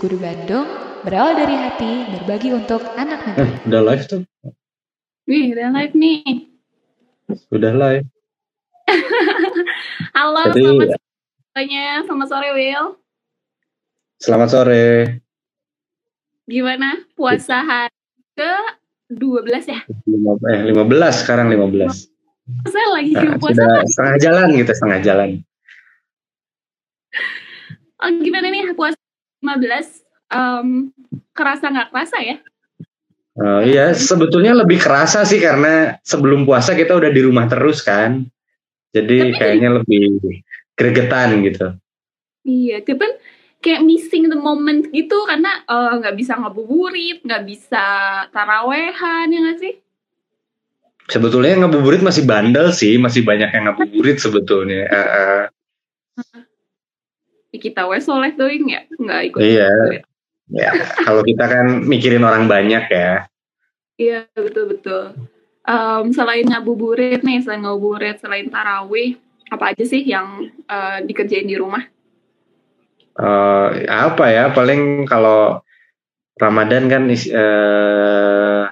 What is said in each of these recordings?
Guru Bandung berawal dari hati berbagi untuk anak Eh, negeri. udah live tuh? Wih, udah live nih. Udah live. Halo, Jadi selamat semuanya. Selamat sore, Will. selamat sore. Gimana puasa hari ke 12 ya? Lima, eh 15 sekarang 15. Saya lagi Nah, puasa. sudah setengah jalan gitu, setengah jalan. Oh, gimana nih puasa 15? Em, kerasa nggak kerasa ya? Oh, iya, sebetulnya lebih kerasa sih karena sebelum puasa kita udah di rumah terus kan. Jadi Tapi kayaknya lebih gregetan gitu. Iya, tapi kan kayak missing the moment gitu karena eh, nggak bisa ngabuburit, nggak bisa tarawehan ya nggak sih? Sebetulnya ngabuburit masih bandel sih, masih banyak yang ngabuburit sebetulnya. Eh, Ya, kita wes soleh doing ya, nggak ikut. Iya. ya, kalau kita kan mikirin orang banyak ya. Iya betul betul. Em, selain ngabuburit nih, selain ngabuburit, selain tarawih, apa aja sih yang eh, dikerjain di rumah? Eh, apa ya? Paling kalau Ramadan kan eh,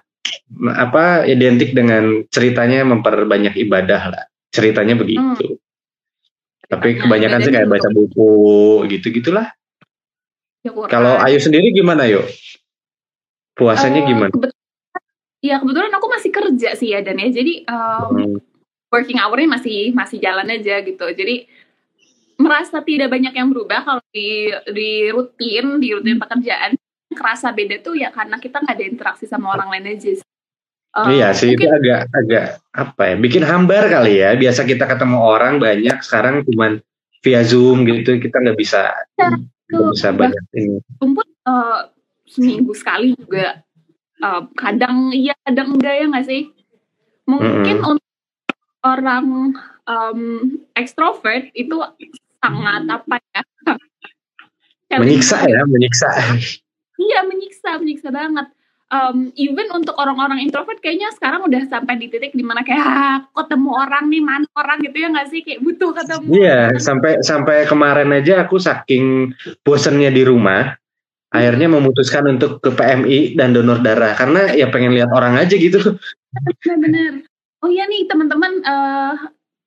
apa identik dengan ceritanya memperbanyak ibadah lah. Ceritanya begitu. Tapi Nah, kebanyakan sih kayak baca buku gitu-gitulah. ya. Kalau Ayu sendiri gimana yuk? Puasanya Eh, gimana? kebet- ya kebetulan aku masih kerja sih ya dan ya, jadi em, Hmm, working hour-nya masih masih jalan aja gitu. Jadi merasa tidak banyak yang berubah kalau di di rutin di rutin pekerjaan kerasa beda tuh ya karena kita nggak ada interaksi sama orang lain aja. sih. Eh, Iya sih itu mungkin agak agak apa ya? Bikin hambar kali ya. Biasa kita ketemu orang banyak, sekarang cuman via Zoom gitu kita nggak bisa nggak bisa banyak ini. rumput eh, seminggu sekali juga eh, kadang iya kadang enggak ya nggak sih mungkin Mm-mm. untuk orang em, ekstrovert itu sangat apa ya Menyiksa ya, menyiksa. iya menyiksa menyiksa banget Em, even untuk orang-orang introvert kayaknya sekarang udah sampai di titik di mana kayak ah, ketemu orang nih mana orang gitu ya nggak sih kayak butuh ketemu Iya, sampai sampai kemarin aja aku saking bosennya di rumah, akhirnya memutuskan untuk ke PMI dan donor darah karena ya pengen lihat orang aja gitu. bener-bener oh iya nih teman-teman eh,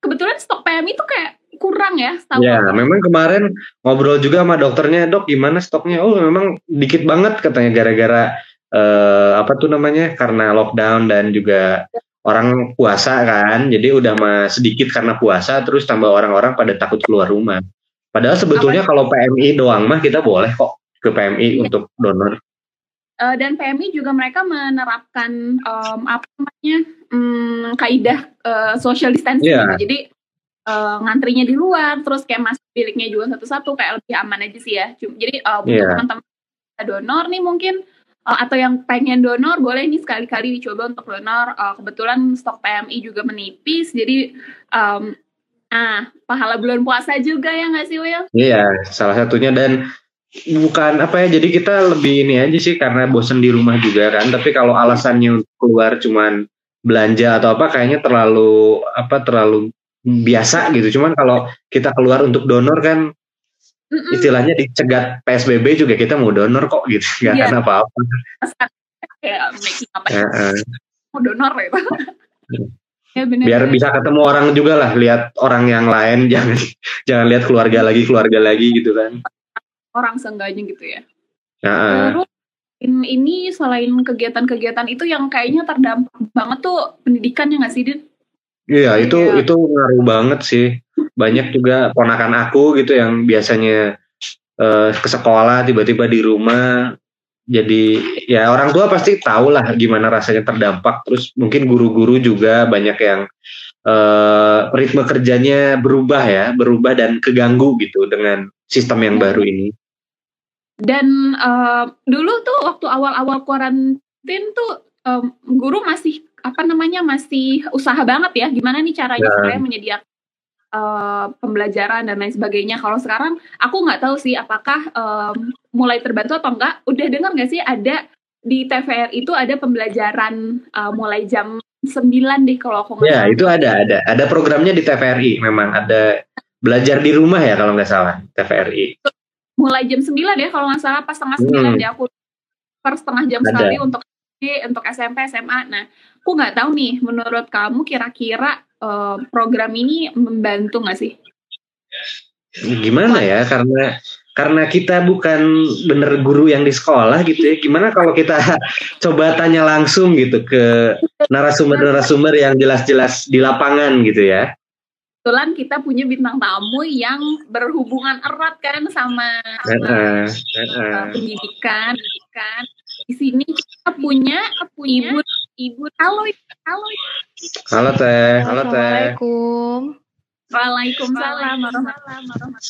kebetulan stok PMI itu kayak kurang ya setahu Ya, aku. memang kemarin ngobrol juga sama dokternya, dok gimana stoknya? Oh, memang dikit banget katanya gara-gara eh, apa tuh namanya? Karena lockdown dan juga orang puasa kan, jadi udah mah sedikit karena puasa, terus tambah orang-orang pada takut keluar rumah. Padahal sebetulnya kalau PMI doang mah kita boleh kok ke PMI Iya. untuk donor. Eh, dan PMI juga mereka menerapkan em, apa namanya hmm, kaidah eh, social distancing Iya. gitu. jadi eh, ngantrinya di luar terus kayak masuk biliknya juga satu-satu kayak lebih aman aja sih ya jadi eh, untuk Iya. teman-teman donor nih mungkin eh, atau yang pengen donor boleh nih sekali-kali dicoba untuk donor Eh, kebetulan stok PMI juga menipis jadi em, ah pahala bulan puasa juga ya nggak sih Will? Iya, salah satunya dan bukan apa ya, jadi kita lebih ini aja sih karena bosen di rumah juga kan. Tapi kalau alasannya untuk keluar cuman belanja atau apa, kayaknya terlalu apa terlalu biasa gitu. Cuman kalau kita keluar untuk donor kan Mm-mm. istilahnya dicegat PSBB juga kita mau donor kok gitu, nggak Iya. akan apa-apa. kayak making apa mau donor gitu ya bener Biar bisa ketemu orang juga lah, lihat orang yang lain, jangan jangan lihat keluarga lagi keluarga lagi gitu kan. orang seenggaknya gitu ya eh. Terus in- ini selain kegiatan-kegiatan itu yang kayaknya terdampak banget tuh pendidikannya nggak sih Din? Iya itu itu ngaruh banget sih. Banyak juga ponakan aku gitu yang biasanya eh, ke sekolah tiba-tiba di rumah. Jadi ya orang tua pasti tahu lah gimana rasanya terdampak. Terus mungkin guru-guru juga banyak yang eh, ritme kerjanya berubah ya, berubah dan keganggu gitu dengan sistem yang Iya. baru ini. Dan eh, dulu tuh waktu awal-awal kuarantin tuh em, guru masih apa namanya masih usaha banget ya gimana nih caranya Ya. supaya menyediakan eh, pembelajaran dan lain sebagainya. Kalau sekarang aku nggak tahu sih apakah em, mulai terbantu atau enggak. Udah dengar nggak sih ada di TVR itu ada pembelajaran eh, mulai jam 9 deh kalau aku nggak Ya itu ada ada ada programnya di TVRI memang ada belajar di rumah ya kalau nggak salah TVRI. mulai jam 9 ya kalau nggak salah pas setengah 9 Hmm. deh aku per setengah jam Ada. sekali untuk untuk SMP, SMA. Nah, aku nggak tahu nih menurut kamu kira-kira eh, program ini membantu nggak sih? Gimana ya? Karena karena kita bukan bener guru yang di sekolah gitu ya. Gimana kalau kita coba tanya langsung gitu ke narasumber-narasumber yang jelas-jelas di lapangan gitu ya? Kebetulan kita punya bintang tamu yang berhubungan erat kan sama, pendidikan, pendidikan. Di sini kita punya ibu ibu halo halo Halo teh, halo teh. Assalamualaikum. Waalaikumsalam warahmatullahi wabarakatuh.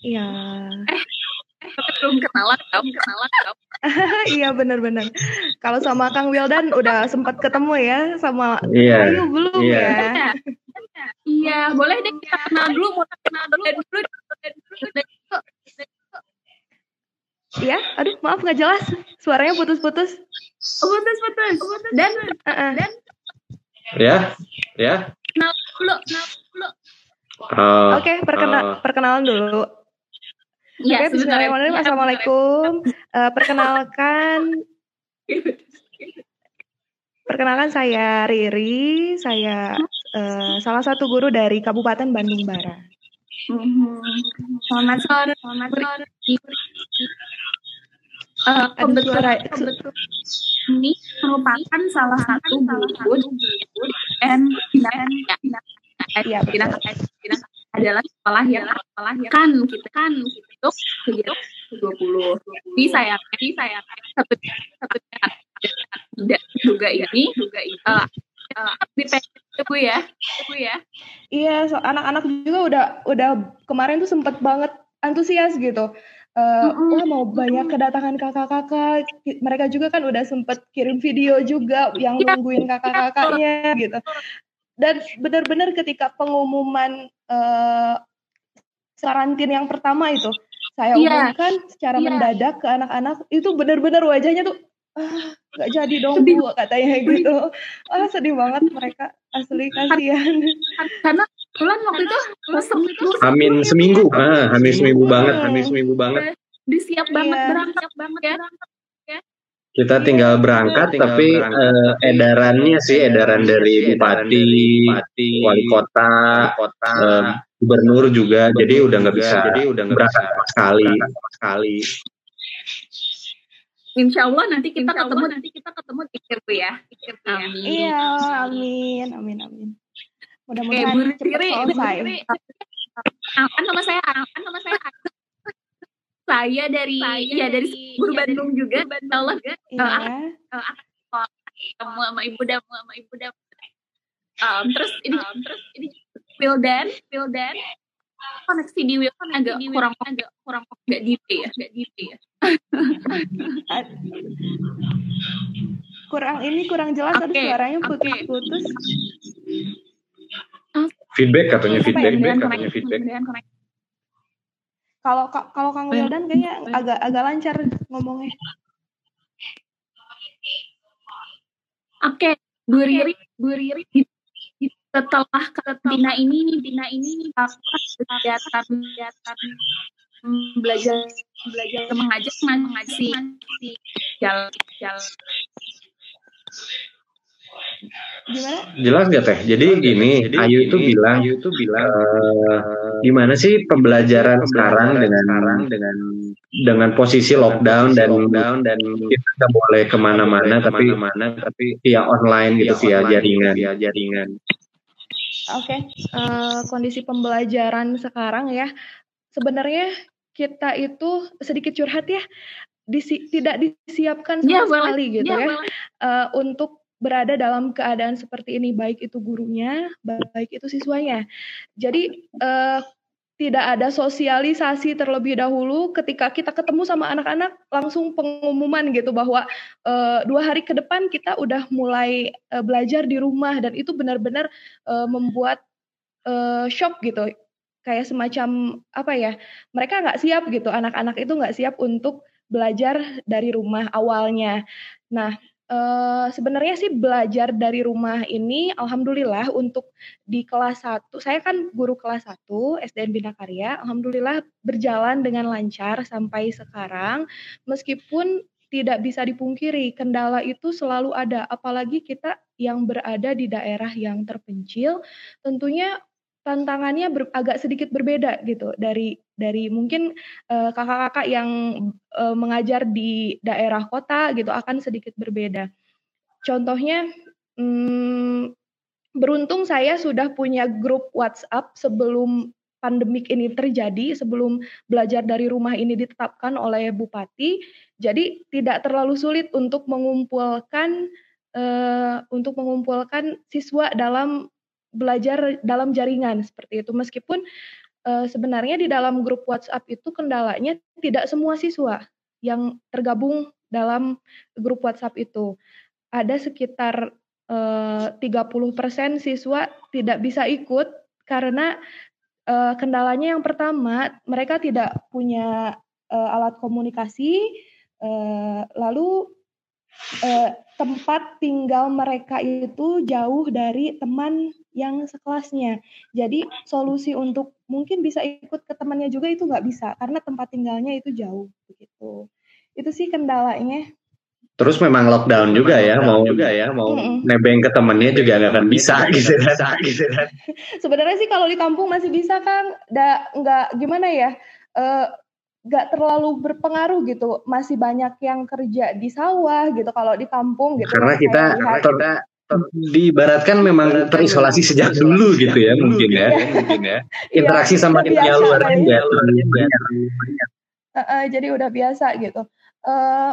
Iya. Belum kenalan, belum kenalan, belum. iya benar-benar. Kalau sama Kang Wildan udah sempat ketemu ya sama Iya. Ayu belum Iya. ya? Iya, boleh deh kita kenal dulu, mau kenal dulu dari dulu, dari dulu, dari dulu. Iya. Aduh maaf nggak jelas. Suaranya putus-putus. Oh, putus, Dan Heeh. dan Ya, ya. kenal dulu, kenal dulu. Oh, Oke, perkena- oh. perkenalan dulu. Iya, Oke, Bismillahirrahmanirrahim. Assalamualaikum. Eh, perkenalkan, perkenalkan saya Riri. Saya eh, salah satu guru dari Kabupaten Bandung Barat. Mhm. Selamat sore, selamat sore. Eh, ini merupakan salah satu guru dan Iya, betul. adalah sekolah yang sekolah yang kan kita kan untuk kegiatan 20 Jadi saya jadi saya satu tidak juga ini juga ini eh, di Bu ya, Bu ya. Iya, so, anak-anak juga udah udah kemarin tuh sempet banget antusias gitu. Eh, Mm-mm. wah mau banyak kedatangan kakak-kakak. Mereka juga kan udah sempet kirim video juga yang Iya. nungguin kakak-kakaknya gitu. Dan benar-benar ketika pengumuman eh, karantin yang pertama itu saya Iya. umumkan secara Iya. mendadak ke anak-anak itu benar-benar wajahnya tuh ah nggak jadi dong Sedih. bu katanya gitu. Ah sedih banget mereka asli kasihan. Karena kebetulan waktu itu seminggu Amin seminggu. Ah, Amin seminggu banget, Amin seminggu banget. disiap banget Iya. berangkat banget ya. Kita tinggal berangkat, Tinggal tapi berangkat, eh, edarannya sih edaran dari bupati, wali kota, kota, eh, gubernur juga, jadi udah nggak bisa jadi udah nggak berangkat bisa sama sekali. sama sekali. Insya Allah nanti kita ketemu nanti kita ketemu di ya. Ya. Iya, amin, amin, amin. Oke, Mudah-mudahan Riri, Bu selesai. Aman sama saya, aman sama saya. Saya dari ya dari Bur Bandung juga, Insya Allah. Iya. ketemu sama ibu dan sama ibu dan. Um, terus ini terus ini Wildan Wildan koneksi di Wildan agak kurang agak kurang nggak di ya nggak di ya. Kurang ini kurang jelas ada Oke, suaranya oke. putus-putus. Feedback katanya Apa ya, feedback, Mudah-mudahan katanya feedback. Kalau Ka- kalau Kang Oh, iya. Wildan kayaknya Oh, iya. agak agak lancar ngomongnya. Oke, Bu Riri, Bu Riri, setelah karantina ini nih, Dina ini nih, apa kegiatan kegiatan hmm, belajar belajar mengajar mengaji jalan jalan Gimana? Jelas gak teh? Jadi gini, Jadi Ayu itu bilang, Ayu itu bilang eh, gimana sih pembelajaran sekarang dengan sekarang dengan dengan posisi lockdown dan lockdown dan kita nggak boleh ke mana-mana, tapi mana tapi via online gitu, via online, jaringan. via jaringan. Oke, eh, kondisi pembelajaran sekarang ya. Sebenarnya kita itu sedikit curhat ya, disi- tidak disiapkan sama Ya, sekali gitu Ya, ya, boleh. eh, untuk berada dalam keadaan seperti ini, baik itu gurunya, baik itu siswanya. Jadi eh, tidak ada sosialisasi terlebih dahulu ketika kita ketemu sama anak-anak langsung pengumuman gitu bahwa eh, dua hari ke depan kita udah mulai eh, belajar di rumah. Dan itu benar-benar eh, membuat eh, shock gitu. Kayak semacam apa ya mereka nggak siap gitu. Anak-anak itu nggak siap untuk belajar dari rumah awalnya. Nah Uh, sebenarnya sih belajar dari rumah ini alhamdulillah untuk di kelas 1 saya kan guru kelas 1 SDN Bina Karya alhamdulillah berjalan dengan lancar sampai sekarang. Meskipun tidak bisa dipungkiri kendala itu selalu ada apalagi kita yang berada di daerah yang terpencil. Tentunya tantangannya ber, agak sedikit berbeda gitu dari dari mungkin eh, kakak-kakak yang uh, mengajar di daerah kota gitu akan sedikit berbeda. Contohnya hmm, beruntung saya sudah punya grup WhatsApp sebelum pandemik ini terjadi, sebelum belajar dari rumah ini ditetapkan oleh bupati. Jadi tidak terlalu sulit untuk mengumpulkan uh, untuk mengumpulkan siswa dalam belajar dalam jaringan seperti itu. Meskipun uh, sebenarnya di dalam grup WhatsApp itu kendalanya tidak semua siswa yang tergabung dalam grup WhatsApp itu. Ada sekitar uh, 30% siswa tidak bisa ikut karena uh, kendalanya yang pertama mereka tidak punya uh, alat komunikasi uh, lalu uh, tempat tinggal mereka itu jauh dari teman yang sekelasnya. Jadi solusi untuk mungkin bisa ikut ke temannya juga itu nggak bisa karena tempat tinggalnya itu jauh begitu. Itu sih kendalanya. Terus memang lockdown juga ya, mau juga ya, mau mm -mm. nebeng ke temannya juga nggak akan bisa gitu kan. Gitu. Sebenarnya sih kalau di kampung masih bisa kan, nggak gimana ya, uh, nggak terlalu berpengaruh gitu. Masih banyak yang kerja di sawah gitu kalau di kampung gitu. Karena kita kita diibaratkan memang terisolasi sejak dulu gitu ya mungkin ya. mungkin ya. Interaksi sama dunia luar ya. uh, jadi udah biasa gitu. Uh,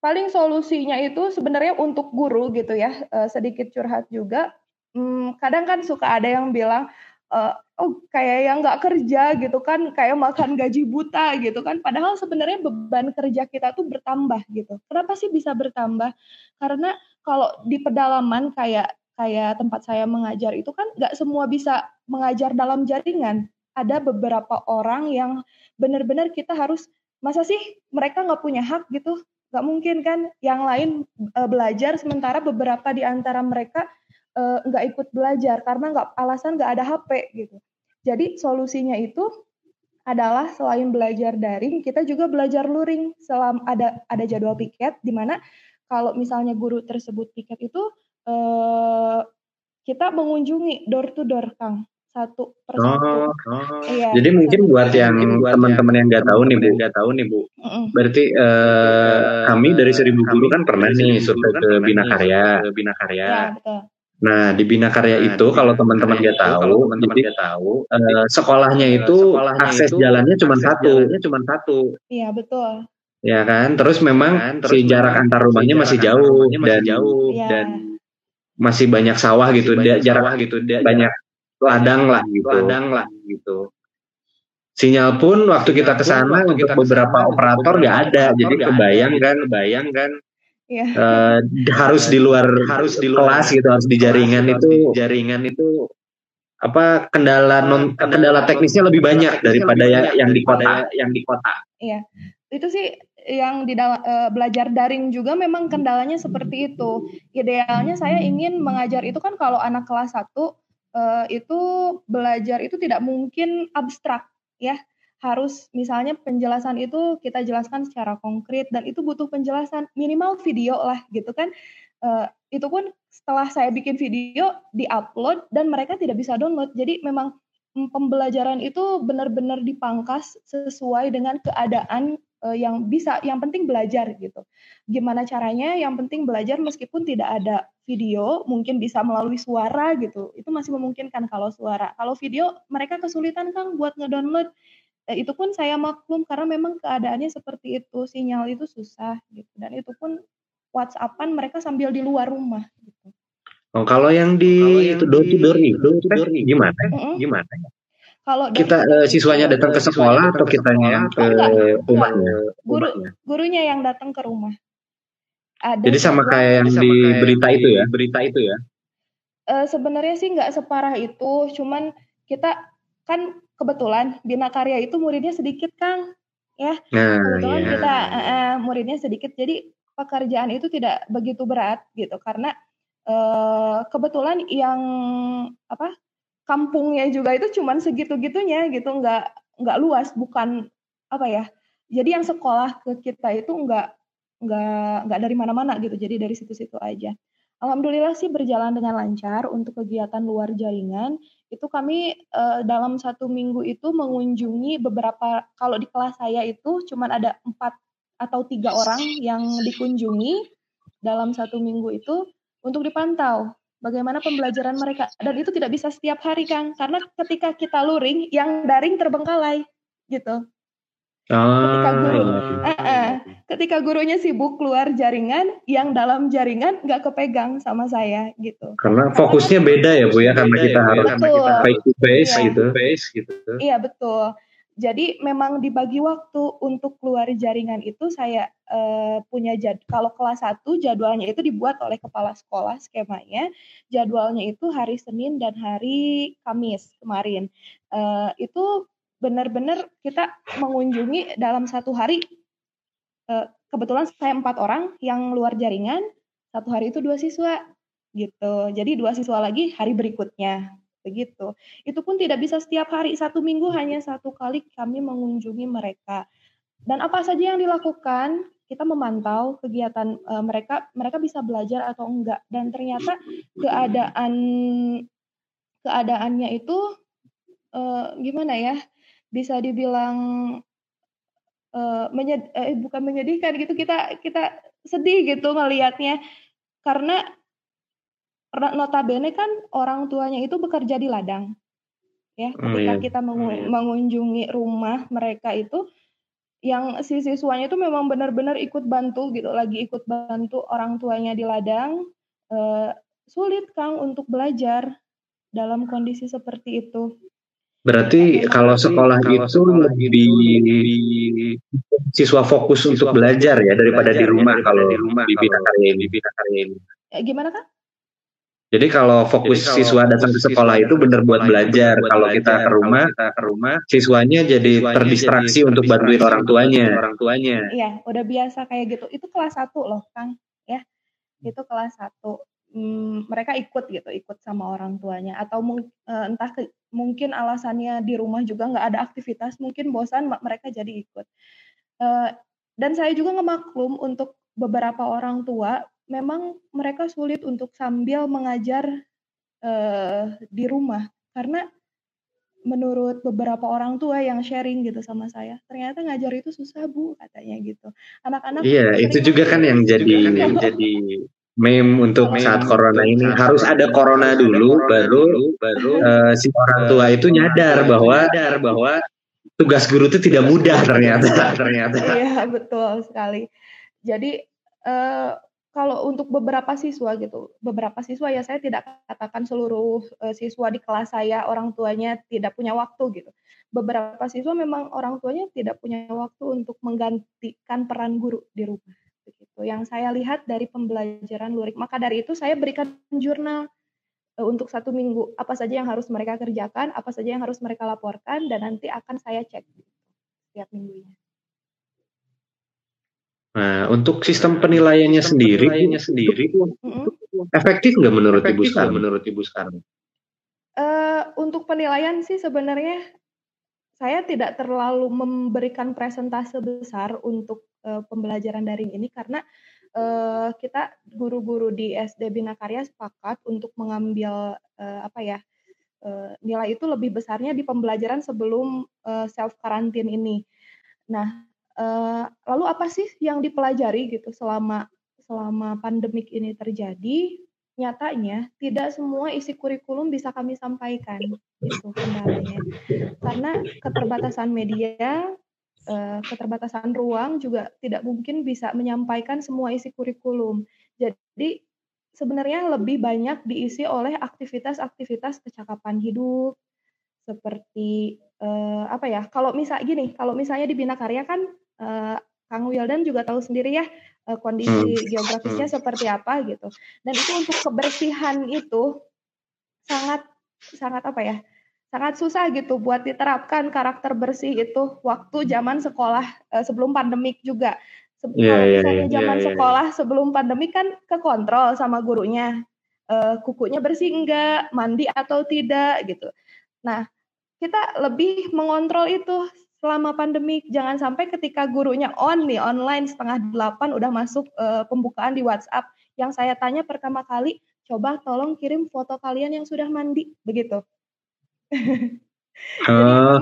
paling solusinya itu sebenarnya untuk guru gitu ya uh, sedikit curhat juga. Hmm, kadang kan suka ada yang bilang uh, oh kayak yang nggak kerja gitu kan kayak makan gaji buta gitu kan. Padahal sebenarnya beban kerja kita tuh bertambah gitu. Kenapa sih bisa bertambah? Karena kalau di pedalaman kayak kayak tempat saya mengajar itu kan nggak semua bisa mengajar dalam jaringan. Ada beberapa orang yang benar-benar kita harus masa sih mereka nggak punya hak? gitu. Nggak mungkin kan. Yang lain e, belajar sementara beberapa di antara mereka Eh, nggak uh, ikut belajar karena nggak alasan nggak ada HP gitu. Jadi solusinya itu adalah selain belajar daring, kita juga belajar luring selam ada ada jadwal piket di mana kalau misalnya guru tersebut piket itu uh, kita mengunjungi door to door, Kang satu persatu. Oh, oh. Iya, Jadi mungkin buat yang teman-teman yang nggak tahu nih bu, nggak tahu nih bu. Mm-mm. Berarti uh, kami dari seribu guru kan pernah nih survei ke Bina Karya, Bina Karya. Ya, betul. Nah, di Bina Karya nah, itu kalau teman-teman nggak tahu, kalau teman-teman nggak tahu, uh, sekolahnya eh, itu sekolahnya akses itu, jalannya cuma satu, cuma satu. Iya betul. Ya kan, terus memang kan, terus si jarak antar rumahnya masih jauh masih dan jauh ya. dan masih banyak sawah gitu, banyak jarak sawah gitu, banyak ladang lah gitu, ladang lah gitu. Sinyal pun waktu kita ke sana untuk beberapa operator nggak ada, jadi kebayang kan, kebayang kan yeah. Iya. uh, harus di luar harus di luar kelas gitu harus di jaringan kelas, itu di jaringan itu apa kendala non kendala, teknisnya lebih banyak daripada lebih banyak yang di kota yang di kota. Iya. Itu sih yang di uh, belajar daring juga memang kendalanya seperti itu. Idealnya saya ingin mengajar itu kan kalau anak kelas 1 uh, itu belajar itu tidak mungkin abstrak ya harus misalnya penjelasan itu kita jelaskan secara konkret dan itu butuh penjelasan minimal video lah gitu kan. Uh, itu pun setelah saya bikin video diupload dan mereka tidak bisa download. Jadi memang pembelajaran itu benar-benar dipangkas sesuai dengan keadaan uh, yang bisa yang penting belajar gitu. Gimana caranya? Yang penting belajar meskipun tidak ada video mungkin bisa melalui suara gitu. Itu masih memungkinkan kalau suara. Kalau video mereka kesulitan kan buat ngedownload Eh, itu pun saya maklum karena memang keadaannya seperti itu, sinyal itu susah gitu dan itu pun WhatsAppan mereka sambil di luar rumah gitu. Oh, kalau yang di yang itu door to door nih, door to door nih gimana? Mm-hmm. Gimana? Kalau kita uh, siswanya datang ke sekolah atau kita yang ke rumahnya? Guru gurunya yang datang ke rumah. Ada Jadi sama kayak yang di berita itu ya, berita itu ya. Uh, sebenarnya sih nggak separah itu, cuman kita kan kebetulan Bina Karya itu muridnya sedikit Kang ya nah, kebetulan yeah. kita uh, muridnya sedikit jadi pekerjaan itu tidak begitu berat gitu karena uh, kebetulan yang apa kampungnya juga itu cuman segitu-gitunya gitu nggak nggak luas bukan apa ya jadi yang sekolah ke kita itu nggak nggak nggak dari mana-mana gitu jadi dari situ-situ aja Alhamdulillah sih berjalan dengan lancar untuk kegiatan luar jaringan. Itu kami uh, dalam satu minggu itu mengunjungi beberapa, kalau di kelas saya itu cuma ada empat atau tiga orang yang dikunjungi dalam satu minggu itu untuk dipantau bagaimana pembelajaran mereka. Dan itu tidak bisa setiap hari Kang karena ketika kita luring yang daring terbengkalai gitu ketika guru uh, uh, ketika gurunya sibuk keluar jaringan yang dalam jaringan nggak kepegang sama saya gitu karena fokusnya karena beda ya bu ya karena kita ya, harus betul. face to face iya. gitu face gitu iya betul jadi memang dibagi waktu untuk keluar jaringan itu saya uh, punya jad kalau kelas 1 jadwalnya itu dibuat oleh kepala sekolah skemanya. Jadwalnya itu hari Senin dan hari Kamis kemarin. Uh, itu benar-benar kita mengunjungi dalam satu hari uh, kebetulan saya empat orang yang luar jaringan, satu hari itu dua siswa gitu. Jadi dua siswa lagi hari berikutnya begitu. Itu pun tidak bisa setiap hari, satu minggu hanya satu kali kami mengunjungi mereka. Dan apa saja yang dilakukan, kita memantau kegiatan uh, mereka, mereka bisa belajar atau enggak. Dan ternyata keadaan keadaannya itu uh, gimana ya? Bisa dibilang uh, menyed, uh, bukan menyedihkan gitu. Kita kita sedih gitu melihatnya karena notabene kan orang tuanya itu bekerja di ladang. Ya, oh, ketika iya. kita mengu oh, mengunjungi rumah mereka itu yang si siswanya itu memang benar-benar ikut bantu gitu, lagi ikut bantu orang tuanya di ladang. Uh, sulit Kang untuk belajar dalam kondisi seperti itu. Berarti kalau sekolah kalau itu gitu lebih siswa fokus siswa untuk belajar ya daripada belajar, di ya rumah ya, kalau di rumah di bina karya ini. Gimana kak? Jadi kalau fokus jadi kalau siswa datang ke sekolah itu benar buat belajar. Buat kalau belajar, kita ke rumah, kita ke rumah, siswanya jadi terdistraksi jadi untuk bantuin orang tuanya. Orang tuanya. Iya, udah biasa kayak gitu. Itu kelas satu loh, Kang, ya. Itu kelas satu. Mm, mereka ikut gitu, ikut sama orang tuanya. Atau mung, uh, entah ke, mungkin alasannya di rumah juga nggak ada aktivitas, mungkin bosan mereka jadi ikut. Uh, dan saya juga ngemaklum untuk beberapa orang tua memang mereka sulit untuk sambil mengajar uh, di rumah. Karena menurut beberapa orang tua yang sharing gitu sama saya ternyata ngajar itu susah bu katanya gitu. Anak-anak iya itu juga kan gitu. yang jadi yang jadi meme untuk meme saat corona ini. harus ada corona dulu baru baru uh, si orang tua itu nyadar bahwa nyadar bahwa tugas guru itu tidak mudah ternyata. ternyata. Iya betul sekali. Jadi uh, kalau untuk beberapa siswa gitu, beberapa siswa ya saya tidak katakan seluruh uh, siswa di kelas saya orang tuanya tidak punya waktu gitu. Beberapa siswa memang orang tuanya tidak punya waktu untuk menggantikan peran guru di rumah begitu. Yang saya lihat dari pembelajaran lurik. Maka dari itu saya berikan jurnal uh, untuk satu minggu apa saja yang harus mereka kerjakan, apa saja yang harus mereka laporkan dan nanti akan saya cek setiap minggunya. Nah, untuk sistem penilaiannya sistem sendiri, penilaiannya sendiri, efektif nggak menurut efektif ibu sekarang? Menurut ibu sekarang? Uh, untuk penilaian sih sebenarnya saya tidak terlalu memberikan presentase besar untuk uh, pembelajaran daring ini karena uh, kita guru-guru di SD Bina Karya sepakat untuk mengambil uh, apa ya uh, nilai itu lebih besarnya di pembelajaran sebelum uh, self karantin ini. Nah, Uh, lalu apa sih yang dipelajari gitu selama selama pandemik ini terjadi? Nyatanya tidak semua isi kurikulum bisa kami sampaikan itu kendalanya. Karena keterbatasan media, uh, keterbatasan ruang juga tidak mungkin bisa menyampaikan semua isi kurikulum. Jadi sebenarnya lebih banyak diisi oleh aktivitas-aktivitas kecakapan hidup seperti uh, apa ya? Kalau misal gini, kalau misalnya di Bina Karya kan uh, Kang Wildan juga tahu sendiri ya uh, kondisi hmm. geografisnya hmm. seperti apa gitu. Dan itu untuk kebersihan itu sangat sangat apa ya? Sangat susah gitu buat diterapkan karakter bersih itu waktu zaman sekolah uh, sebelum pandemik juga. Se- Iya, iya, misalnya iya, zaman iya, iya. sekolah sebelum pandemi kan kekontrol sama gurunya, Eh, kukunya bersih enggak, mandi atau tidak gitu. Nah, kita lebih mengontrol itu selama pandemi. Jangan sampai ketika gurunya on nih online setengah delapan udah masuk eh, pembukaan di WhatsApp. Yang saya tanya pertama kali, coba tolong kirim foto kalian yang sudah mandi, begitu. Eh,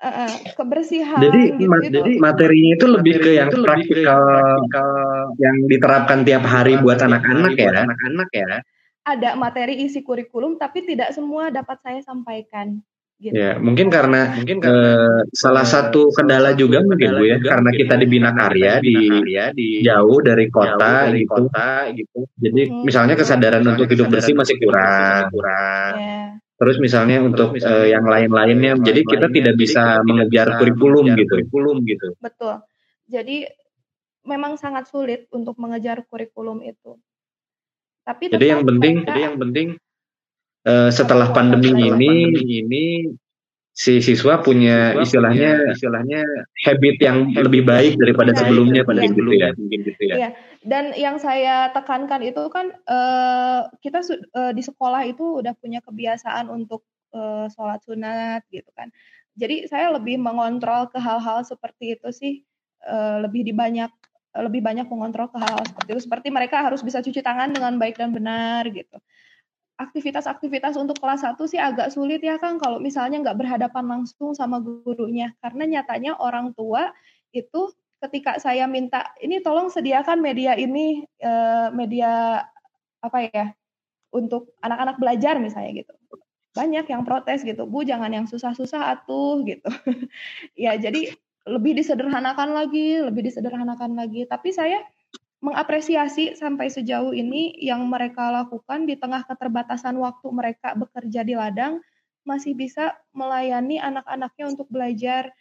eh, kebersihan Jadi, gitu, ma- itu. jadi materinya itu lebih ke yang praktikal yang diterapkan tiap hari buat anak-anak ya. Anak-anak ya. ada materi isi kurikulum tapi tidak semua dapat saya sampaikan gitu. Ya, mungkin karena mungkin salah satu kendala juga mungkin Bu ya, karena kita di Bina Karya di jauh dari kota gitu. gitu. Jadi Hmm. misalnya kesadaran untuk hidup bersih masih kurang. Ya. Terus misalnya untuk eh, yang lain-lainnya, jadi kita tidak bisa mengejar kurikulum gitu. Kurikulum gitu. Betul. Jadi memang sangat sulit untuk mengejar kurikulum itu. Tapi Jadi yang penting, mereka- jadi yang penting eh, setelah pandemi ini, ini si siswa punya istilahnya istilahnya habit yang lebih baik daripada Nah, sebelumnya pada gitu ya, mungkin gitu ya. Iya. Dan yang saya tekankan itu kan eh, kita eh, di sekolah itu udah punya kebiasaan untuk eh, sholat sunat gitu kan. Jadi saya lebih mengontrol ke hal-hal seperti itu sih, eh, lebih di banyak lebih banyak mengontrol ke hal-hal seperti itu. Seperti mereka harus bisa cuci tangan dengan baik dan benar gitu. Aktivitas-aktivitas untuk kelas 1 sih agak sulit ya Kang. Kalau misalnya nggak berhadapan langsung sama gurunya. Karena nyatanya orang tua itu ketika saya minta ini tolong sediakan media ini eh, media apa ya untuk anak-anak belajar misalnya gitu. Banyak yang protes gitu. Bu jangan yang susah-susah atuh gitu. Ya jadi lebih disederhanakan lagi lebih disederhanakan lagi. Tapi saya mengapresiasi sampai sejauh ini yang mereka lakukan di tengah keterbatasan waktu mereka bekerja di ladang masih bisa melayani anak-anaknya untuk belajar.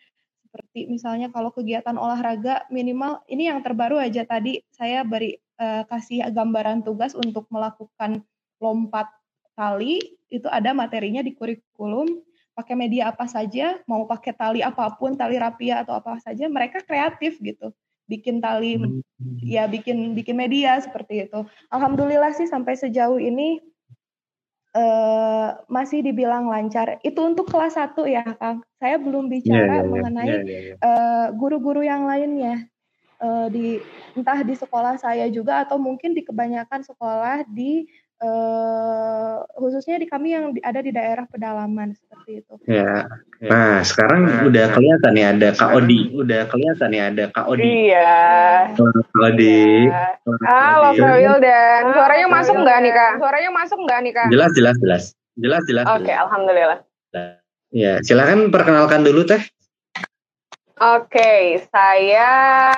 Seperti misalnya kalau kegiatan olahraga minimal ini yang terbaru aja tadi saya beri eh, kasih gambaran tugas untuk melakukan lompat tali itu ada materinya di kurikulum. Pakai media apa saja mau pakai tali apa pun tali rapia atau apa saja mereka kreatif gitu bikin tali ya bikin bikin media seperti itu. Alhamdulillah sih sampai sejauh ini eh, masih dibilang lancar. Itu untuk kelas 1 ya Kang. Saya belum Iya, bicara iya, iya. mengenai Iya, iya, eh, guru-guru yang lainnya. Eh, di entah di sekolah saya juga atau mungkin di kebanyakan sekolah di eh, khususnya di kami yang di- ada di daerah pedalaman seperti itu. Ya. Nah, sekarang udah kelihatan ya ada Kak Odi. Udah kelihatan ya ada Kak Odi. Iya. Kak Odi. Halo Odi. Kak Wildan. Suaranya Kak masuk nggak nih Kak? Suaranya masuk nggak nih Kak? Jelas, jelas, jelas. Jelas, jelas. Oke, alhamdulillah. Ya, silakan perkenalkan dulu teh. Oke, saya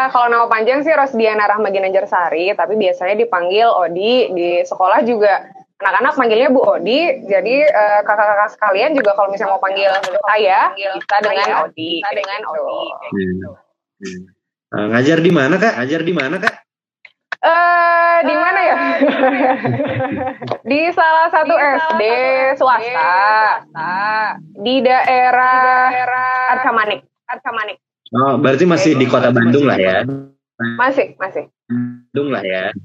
kalau nama panjang sih Rosdiana Rahma Sari, tapi biasanya dipanggil Odi. Di sekolah juga anak-anak manggilnya Bu Odi. Jadi eh, kakak-kakak sekalian juga kalau misalnya mau panggil saya, bisa dengan Odi. Bisa dengan Odi. Hmm. Eh, ngajar di mana kak? Ngajar di mana kak? Eh, di mana ya? di salah satu SD swasta, di daerah Arcamanik. Arcamanik. Oh, berarti masih di kota Bandung lah ya. Masih, masih, Bandung lah ya.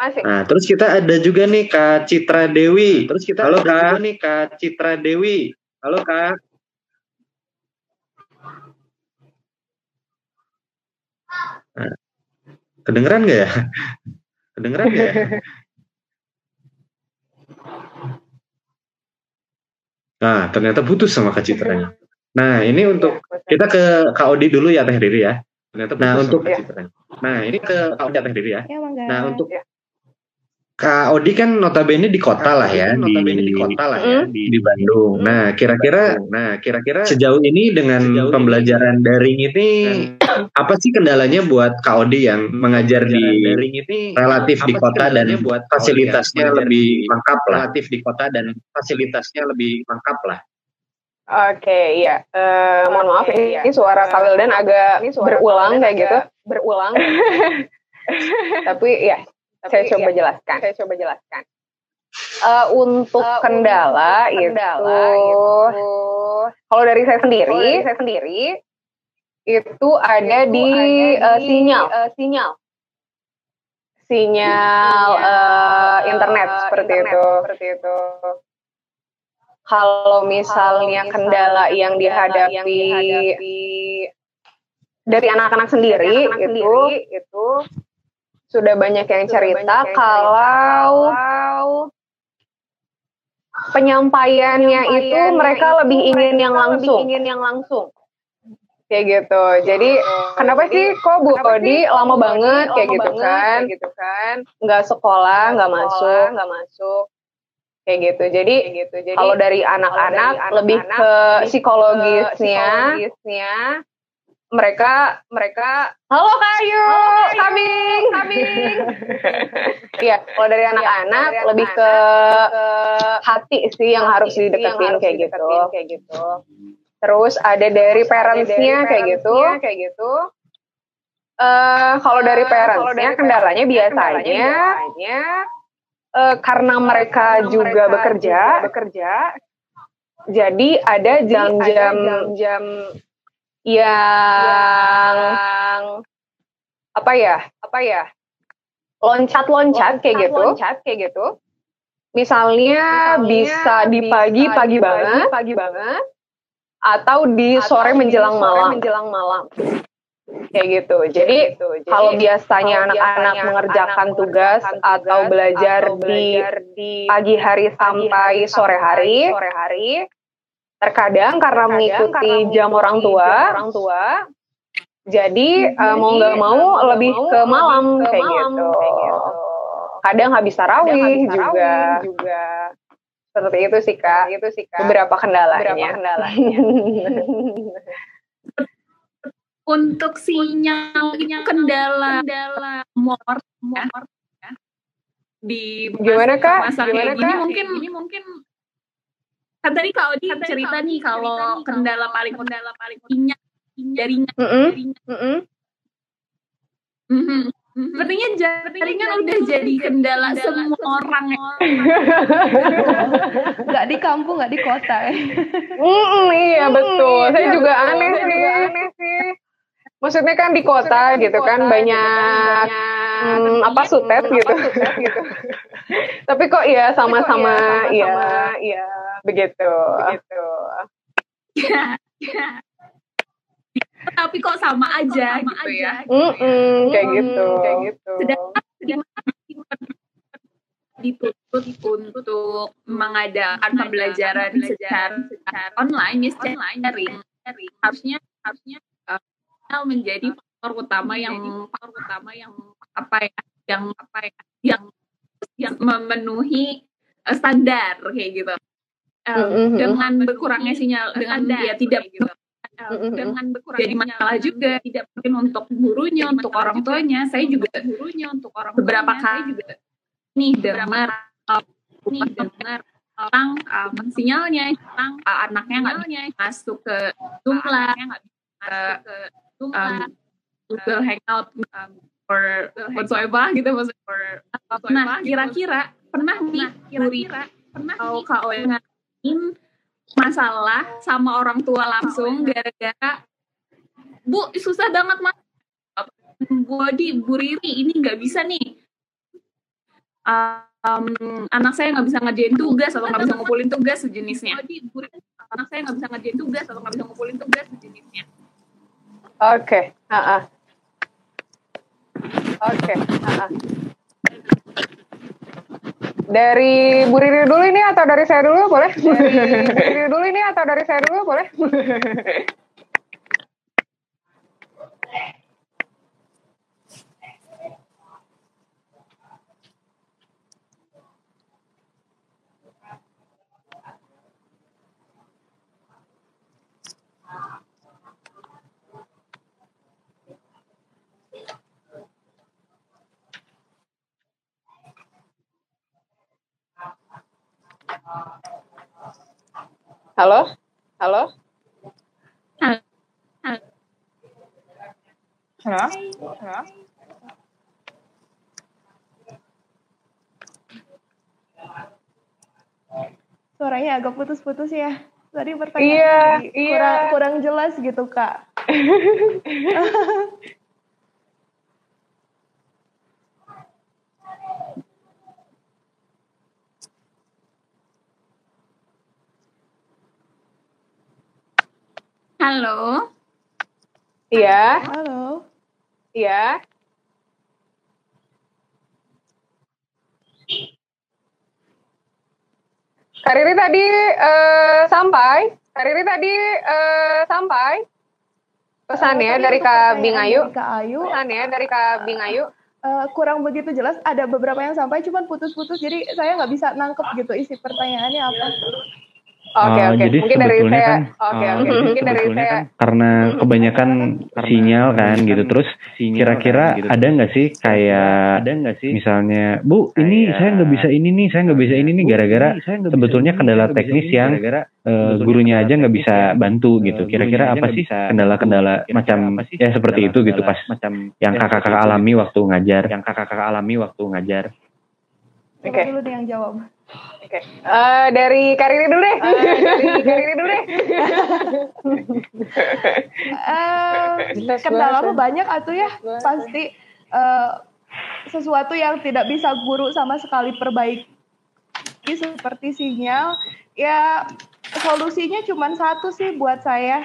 masih. Nah, terus kita ada juga nih Kak Citra Dewi. Terus kita Halo Kak. nih Kak Citra Dewi. Halo Kak. Nah, kedengeran gak ya? Kedengeran gak ya? Nah, ternyata putus sama Kak Citranya. Nah, ini untuk kita ke Kak Odi dulu ya Teh Riri ya. Ternyata nah, untuk Citranya. Nah, ini ke Kak Odi ya Teh Riri ya. Ya. Nah, untuk Ya. Kak Odi kan notabene di kota lah ya, di, di kota lah ya, Hmm. di, di Bandung. Nah, kira-kira, nah kira-kira sejauh ini dengan pembelajaran daring ini apa sih kendalanya buat Kak Odi yang mengajar di daring ini relatif di kota dan buat fasilitasnya lebih lengkap lah. Relatif di kota dan fasilitasnya lebih lengkap lah. Oke, iya. Eh, mohon maaf ini, ini suara Kak Wildan agak berulang kayak gitu. Berulang. Tapi ya, saya coba jelaskan. Saya coba jelaskan. Eh, untuk kendala, itu, kalau dari saya sendiri, saya sendiri itu ada di eh, sinyal sinyal sinyal eh, internet seperti itu seperti itu kalau misalnya kendala yang dihadapi dari anak-anak sendiri itu itu sudah banyak yang cerita kalau penyampaiannya itu mereka lebih ingin yang langsung. ingin yang langsung. Kayak gitu. Jadi kenapa sih kok Bu Odi lama banget kayak gitu kan? gitu kan? Nggak sekolah nggak masuk. nggak masuk kayak gitu jadi gitu jadi kalau dari anak-anak lebih ke psikologisnya mereka mereka halo kayu kambing kambing Iya, kalau dari anak-anak lebih ke hati sih yang harus dideketin kayak gitu. Kayak gitu. Terus ada dari parentsnya kayak gitu. Kayak gitu. Eh kalau dari parentsnya kendalanya biasanya eh, karena mereka juga bekerja, bekerja. Jadi ada jam-jam jam yang apa ya? Apa ya? loncat-loncat kayak gitu. Loncat kayak gitu. Misalnya, bisa di pagi pagi banget, pagi banget atau di sore menjelang malam. menjelang malam. Kayak gitu. Jadi, kalau biasanya anak-anak mengerjakan tugas atau belajar di pagi hari sampai sore hari, sore hari terkadang karena mengikuti jam orang tua, orang tua jadi uh, mau nggak mau lebih ke malam kayak gitu. Kadang habis tarawih juga. juga. Seperti itu sih kak. Itu sih kak. Beberapa kendalanya. Beberapa kendalanya. Untuk sinyal kendala kendala motor ya, di Gimana, Kak? masa Gimana, kayak gini Kak? mungkin ini mungkin kan tadi Kak Odi cerita nih kalau kendala paling kendala paling sinyal jaringan Mm-mm. jaringan Mm-mm. Mhm. Sepertinya jaringan udah jadi kendala semua orang ya. Nggak di kampung, nggak di kota. Mm-mm, iya betul. Saya juga aneh sih. Aneh sih. Maksudnya kan di kota gitu kan banyak hmm, apa sutet gitu. Tapi kok ya sama-sama ya ya begitu. Begitu. Tapi kok sama aja gitu ya. Mm-mm, kayak gitu. Kayak gitu. Sedangkan dituntut untuk mengadakan pembelajaran secara, secara online, ya secara daring, harusnya harusnya menjadi faktor utama yang faktor utama yang apa ya, yang apa ya, yang yang memenuhi uh, standar kayak gitu. Um, Mm-mm. dengan berkurangnya sinyal dengan dia tidak gitu. um, Mm-mm. dengan berkurang jadi masalah juga tidak mungkin untuk gurunya untuk orang tuanya saya juga gurunya untuk orang beberapa kali juga nih dengar uh, nih dengar tentang um, sinyalnya tentang uh, anaknya nggak masuk ke Zoom lah nggak bisa masuk ke um, Google Hangout um, or whatsoever gitu maksudnya or nah kira-kira pernah nih kira-kira pernah atau kau ngalamin masalah sama orang tua langsung gara-gara Bu susah banget mas. Bu Adi, Bu Riri ini nggak bisa nih. Um, anak saya nggak bisa ngerjain tugas atau nggak bisa ngumpulin tugas sejenisnya. Anak saya nggak bisa ngerjain tugas atau nggak bisa ngumpulin tugas sejenisnya Oke. Oke. Dari Bu Riri dulu ini atau dari saya dulu boleh? Dari Bu Riri dulu ini atau dari saya dulu boleh? Halo? Halo? Halo? Halo? Suaranya agak putus-putus ya. Tadi pertanyaan Iya, iya. kurang kurang jelas gitu kak. Halo. Iya, Halo. iya. Kariri tadi eh, sampai, Kariri tadi eh, sampai. Pesannya Eh, dari tadi untuk Kak pertanyaan Bingayu. dari Kak Ayu, Pesannya dari Kak Bingayu. eh, kurang begitu jelas. Ada beberapa yang sampai, cuman putus-putus. Jadi saya nggak bisa nangkep gitu isi pertanyaannya apa. Oke, Ah, oke. jadi Mungkin dari sebetulnya saya. kan, Oke, ah, oke. jadi Mungkin dari sebetulnya saya. kan karena kebanyakan sinyal kan gitu terus kira-kira ada nggak sih kayak ada nggak sih misalnya bu ini saya nggak bisa ini nih saya nggak bisa ini nih gara-gara sebetulnya kendala teknis yang eh, gurunya aja nggak bisa bantu gitu kira-kira apa sih kendala-kendala macam ya seperti itu gitu pas macam yang kakak-kakak alami waktu ngajar yang kakak-kakak alami waktu ngajar Oke. dulu nih yang jawab? Oke. Eh, dari Kariri dulu deh. dari Kariri dulu deh. Eh, Jelas kendala banget. mah banyak atuh ya. Pasti eh, sesuatu yang tidak bisa guru sama sekali perbaiki seperti sinyal. Ya solusinya cuma satu sih buat saya.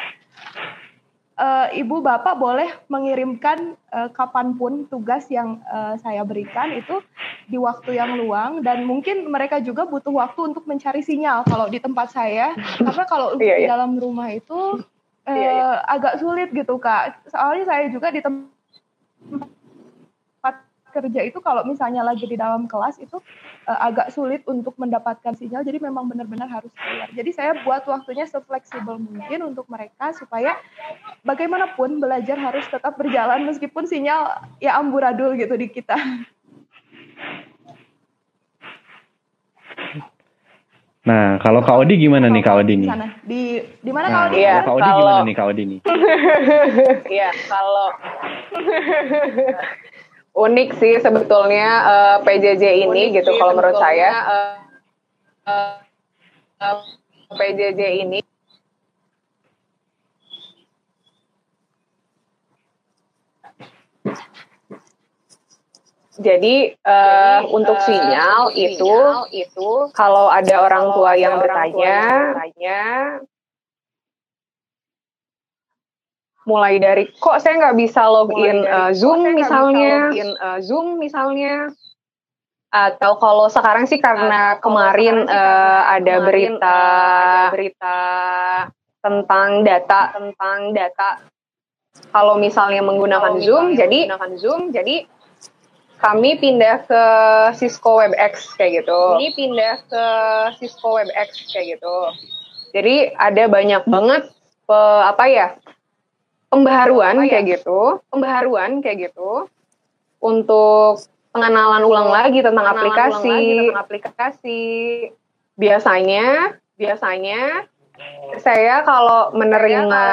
Eh, ibu bapak boleh mengirimkan eh, kapan pun tugas yang eh, saya berikan itu di waktu yang luang dan mungkin mereka juga butuh waktu untuk mencari sinyal kalau di tempat saya karena kalau Iya, di iya. dalam rumah itu eh, Iya, iya. agak sulit gitu kak soalnya saya juga di tempat kerja itu kalau misalnya lagi di dalam kelas itu eh, agak sulit untuk mendapatkan sinyal jadi memang benar-benar harus keluar. Jadi saya buat waktunya sefleksibel mungkin untuk mereka supaya bagaimanapun belajar harus tetap berjalan meskipun sinyal ya amburadul gitu di kita. Nah kalau Kak Odi gimana nih Kak Odi di nih sana. Di di mana Nah, kak Odi? Iya, kalau Kak Odi kalau- gimana nih Kak Odi nih? Iya, kalau unik sih sebetulnya eh, PJJ ini gitu kalau menurut saya. eh, eh, eh, PJJ ini. Jadi eh, untuk sinyal itu itu kalau ada orang tua yang bertanya, mulai dari kok saya nggak bisa login eh, Zoom misalnya, Zoom misalnya, atau kalau sekarang sih karena kemarin eh, ada berita berita tentang data tentang data kalau misalnya menggunakan Zoom, jadi menggunakan Zoom, jadi kami pindah ke Cisco WebEx kayak gitu. Ini pindah ke Cisco WebEx kayak gitu. Jadi ada banyak banget pe- apa ya pembaharuan kayak gitu, pembaharuan kayak gitu. Untuk pengenalan ulang lagi tentang aplikasi, tentang aplikasi. Biasanya, biasanya saya kalau menerima,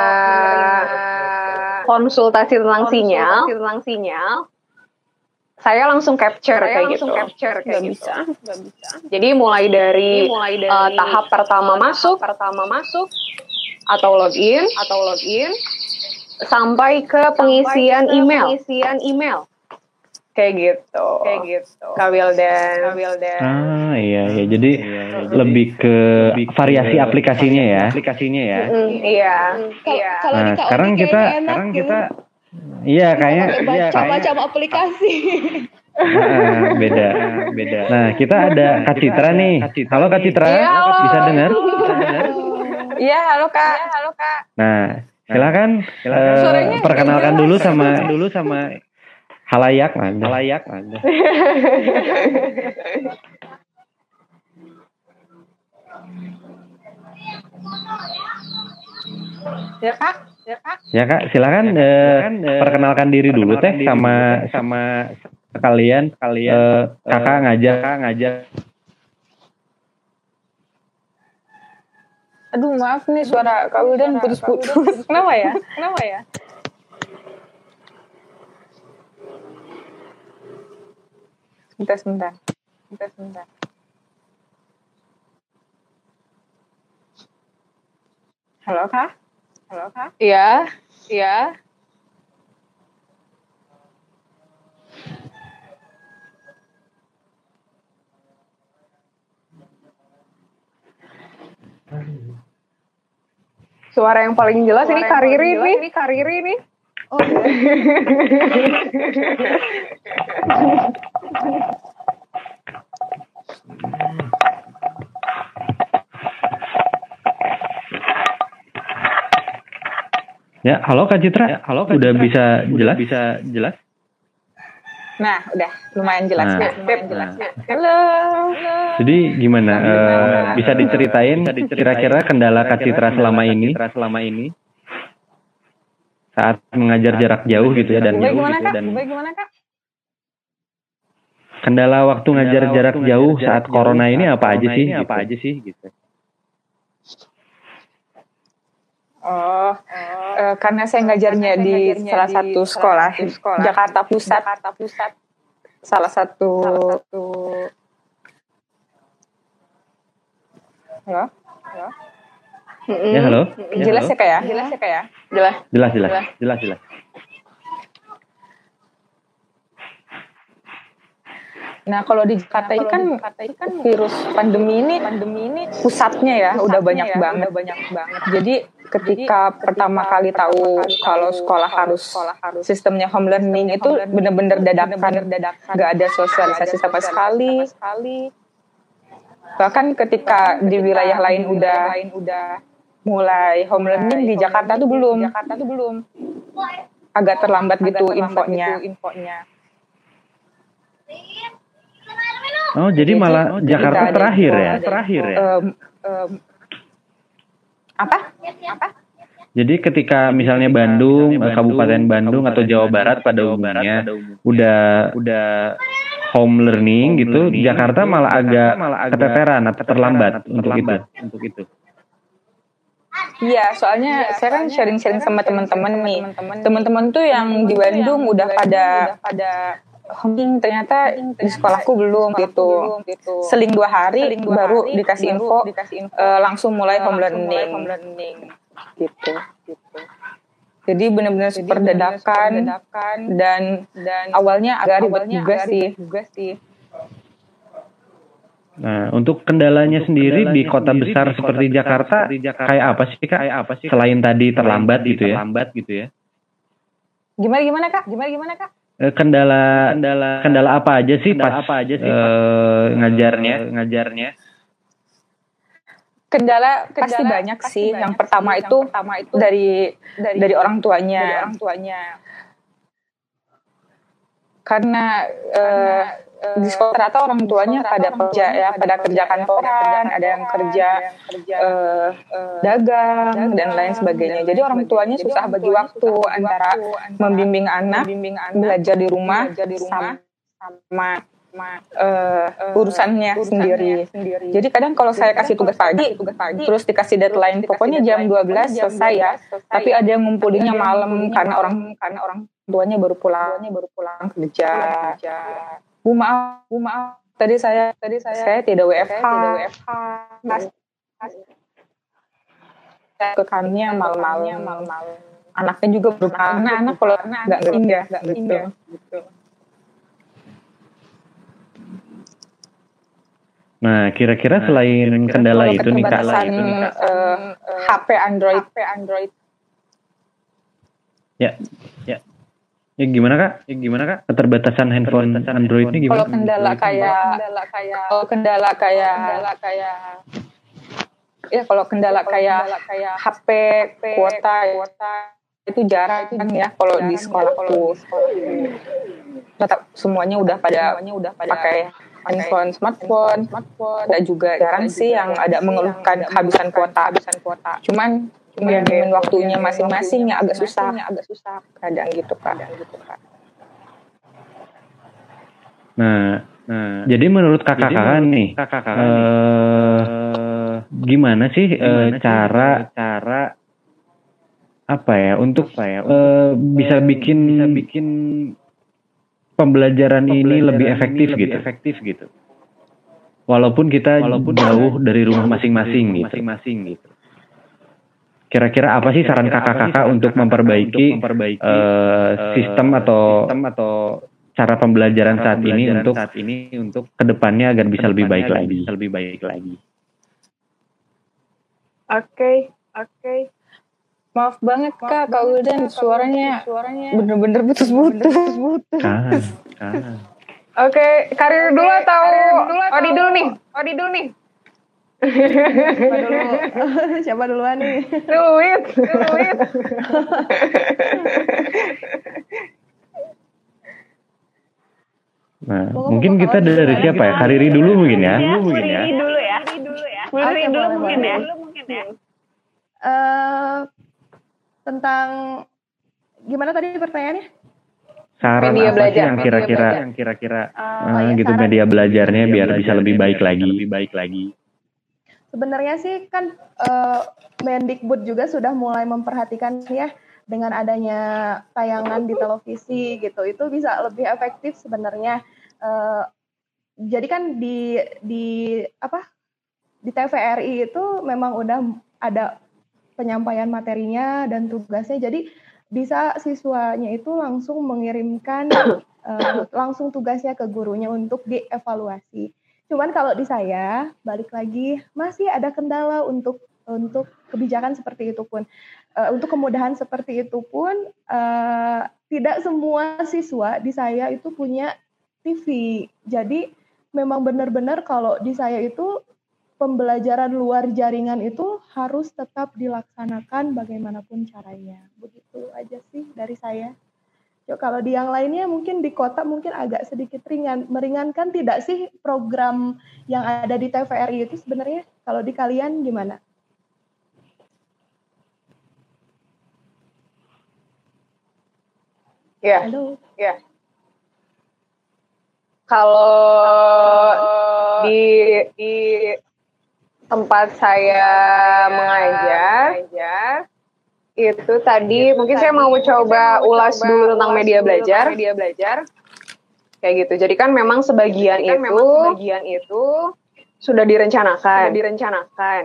konsultasi tentang sinyal, tentang sinyal, saya langsung capture kayak gitu. capture kayak gitu. bisa, Jadi mulai dari, mulai dari tahap pertama masuk, pertama masuk atau login, atau login sampai ke pengisian email, pengisian email. Kayak gitu. Kayak gitu. Kak Wildan. Kak Wildan. Ah iya iya jadi lebih ke variasi aplikasinya ya. Aplikasinya ya. Mm, iya. Kalau Iya. di Nah, sekarang kita sekarang kita iya kayaknya iya kayaknya macam-macam aplikasi. Ah, beda beda. Nah, kita ada Kak Citra nih. Halo Kak Citra, Iya, halo. bisa dengar? Bisa dengar? Iya, halo Kak. halo Kak. Nah, silakan eh, Suaranya perkenalkan dulu sama dulu sama halayak Anda. Halayak Anda. Ya Kak. Ya Kak. Ya Kak, silakan eh, perkenalkan diri dulu teh sama sama kalian kalian kakak ngajak kakak ngajak Aduh maaf nih suara Kak Wildan putus-putus. Kenapa ya? Kenapa ya? Sebentar, sebentar. Sebentar, sebentar. Halo Kak? Halo Kak? Iya. Ya. Suara yang paling jelas ini kariri nih, ini kariri nih. Oh. Ya, halo Kak Citra. halo Kak Udah bisa jelas? Bisa jelas? Nah, udah lumayan jelas Nah, ya. nah. jelas ya. Halo. Jadi gimana? eh, bisa diceritain kira-kira kendala Kak Citra selama ini? Selama ini saat mengajar jarak jauh gitu ya dan Baik jauh gimana gitu kak? dan gimana kak? kendala waktu ngajar jarak jauh saat corona ini apa aja sih? Apa aja sih gitu. Oh, eh, karena saya ngajarnya di salah satu sekolah, Jakarta Pusat, Jakarta Pusat, salah satu, Halo? Ya halo. Ya, jelas halo. ya kak ya? Jelas ya kak ya? Jelas. Jelas jelas. Jelas jelas. Nah kalau di Jakarta ini kan, virus pandemi ini, pandemi ini pusatnya ya, udah banyak banget, banyak banget. Jadi ketika pertama kali tahu kalau sekolah harus sistemnya home learning itu benar-benar dadakan, nggak ada sosialisasi sama sekali. Bahkan ketika di wilayah lain udah mulai home learning di Jakarta tuh belum, Jakarta tuh belum agak terlambat gitu infonya. infonya. Oh, jadi malah Jakarta Kita ada terakhir ya? Terakhir ya. Em, em, apa? Apa? Jadi ketika misalnya Bandung, eh, Kabupaten Bandung atau Jawa Barat pada umumnya udah udah home learning gitu, Jakarta malah agak keteteran atau terlambat untuk itu. Untuk itu. Iya, soalnya saya kan sharing-sharing sama teman-teman nih. Teman-teman tuh yang di Bandung udah pada pada homing ternyata di sekolahku belum gitu. Seling dua hari baru dikasih info, eh, langsung mulai home learning. Gitu. Jadi benar-benar super dadakan dan dan awalnya agak ribet juga sih. Nah, untuk kendalanya sendiri di kota besar seperti Jakarta, kayak apa sih kak? Kayak apa sih? Selain tadi terlambat gitu ya? Terlambat gitu ya? Gimana gimana kak? Gimana gimana kak? Eh, Kendala kendala kendala apa aja sih pas apa aja sih ngajarnya ngajarnya? Kendala, pasti banyak sih. Yang pertama itu dari dari, orang tuanya. orang tuanya. Karena eh, di sekolah ternyata orang tuanya pada kerja ya, pada kerja kantoran, ada yang kerja eh, dagang dan lain sebagainya. Jadi orang tuanya susah bagi waktu antara membimbing anak, belajar di rumah, sama eh, urusannya sendiri. Jadi kadang kalau saya kasih tugas pagi, terus dikasih deadline, pokoknya jam 12 selesai ya. Tapi ada yang ngumpulinnya malam karena orang karena orang tuanya baru pulang, baru pulang kerja. Bu maaf, bu maaf. Tadi saya tadi saya saya tidak WFH. Mas, saya ke kantornya malam-malam, malam-malam. Anaknya juga baru karena anak kalau nggak indah, nggak gitu. Nah, kira-kira selain kendala itu nih kak, itu nih kak. eh, HP Android, HP Android. Ya, ya. Ya gimana kak? Ya gimana kak? Keterbatasan handphone Android ini gimana? Kalau kendala kayak, kalau kendala kayak, kendala kayak, ya kalau kendala kayak, kayak HP, kuota, kuota itu jarang ya kalau di sekolahku. Tetap semuanya udah pada, semuanya udah pada pakai handphone, smartphone, smartphone. Ada juga jarang sih yang ada mengeluhkan kehabisan kuota, kehabisan kuota. Cuman manajemen waktunya masing-masing yang agak susah, agak susah kadang gitu kak. Nah, nah, jadi menurut kakak-kakak nih, kakak eh gimana sih eh, cara cara apa ya untuk eh, bisa bikin bisa bikin pembelajaran, ini lebih efektif gitu, efektif gitu. Walaupun kita jauh dari rumah masing-masing gitu. Masing-masing gitu. Kira-kira apa sih saran kakak-kakak untuk memperbaiki eh, sistem atau atau cara pembelajaran saat ini untuk saat ini untuk ke depannya agar bisa lebih baik lagi lebih baik lagi Oke, oke. Maaf banget kak, Kak Wildan suaranya bener-bener putus-putus. ah, ah. Oke, karir dulu atau Odi dulu nih? Odi dulu nih. Siapa dulu? Siapa duluan nih? Duit, duit. Nah, Pokoknya mungkin kita dari siapa ya? Kariri dulu mungkin ya. Mungkin ya. dulu ya. Oke, dulu boleh, mungkin boleh. ya. Eh, tentang gimana tadi pertanyaannya? Saran Media apa sih belajar, yang media kira-kira belajar. yang kira-kira Oh, eh, ya, gitu saran. media belajarnya biar bisa lebih baik lagi. Lebih baik lagi. Sebenarnya sih kan eh, Mendikbud juga sudah mulai memperhatikan ya dengan adanya tayangan di televisi gitu. Itu bisa lebih efektif sebenarnya. Eh, jadi kan di di apa? Di TVRI itu memang udah ada penyampaian materinya dan tugasnya. Jadi bisa siswanya itu langsung mengirimkan eh, langsung tugasnya ke gurunya untuk dievaluasi. Cuman kalau di saya balik lagi masih ada kendala untuk untuk kebijakan seperti itu pun Eh, untuk kemudahan seperti itu pun eh, tidak semua siswa di saya itu punya TV. Jadi memang benar-benar kalau di saya itu pembelajaran luar jaringan itu harus tetap dilaksanakan bagaimanapun caranya. Begitu aja sih dari saya. Yuk, kalau di yang lainnya mungkin di kota mungkin agak sedikit ringan, meringankan tidak sih program yang ada di TVRI itu sebenarnya? Kalau di kalian gimana? Ya, Halo. ya. Kalau di di tempat saya mengajar itu tadi mungkin saya mau coba ulas dulu tentang media belajar. media belajar. Kayak gitu. Jadi kan memang sebagian itu sebagian itu sudah direncanakan. sudah direncanakan.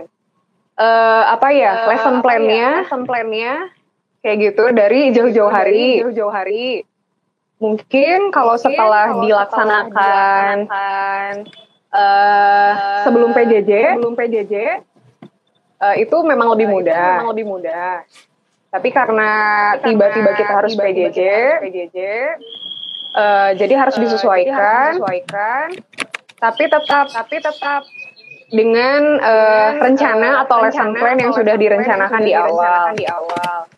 Eh, apa ya? Lesson plan-nya? Lesson plan-nya? Kayak gitu dari jauh-jauh hari. jauh-jauh hari. Mungkin kalau setelah dilaksanakan eh, sebelum PJJ sebelum PJJ eh, itu memang lebih mudah. memang lebih mudah tapi karena tiba-tiba kita harus PJJ PJJ eh, jadi harus disesuaikan disesuaikan tapi tetap tapi tetap dengan eh, rencana atau lesson plan yang sudah direncanakan di awal.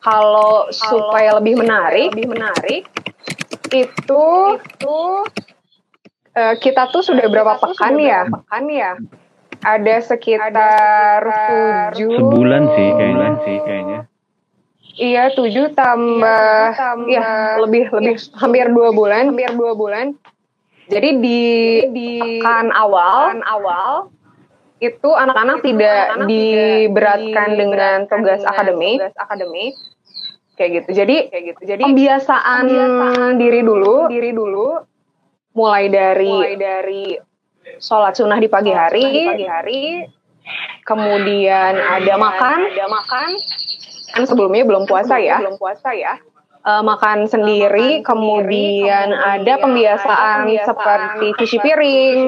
Kalau supaya lebih menarik, lebih menarik itu itu eh, kita tuh sudah berapa pekan ya? Pekan ya? Ada sekitar tujuh Sebulan sih kayaknya sih kayaknya. Iya tujuh tambah, ya lebih lebih hampir dua bulan, hampir dua bulan. Jadi di di pekan awal, awal itu anak-anak tidak diberatkan dengan tugas akademik, akademik kayak gitu. Jadi kayak gitu. Jadi pembiasaan, diri dulu, diri dulu mulai dari mulai dari sholat sunnah di pagi hari, di pagi hari kemudian ada makan, ada makan kan sebelumnya belum puasa ya, belum puasa ya. Eh, makan sendiri, kemudian ada pembiasaan seperti cuci piring,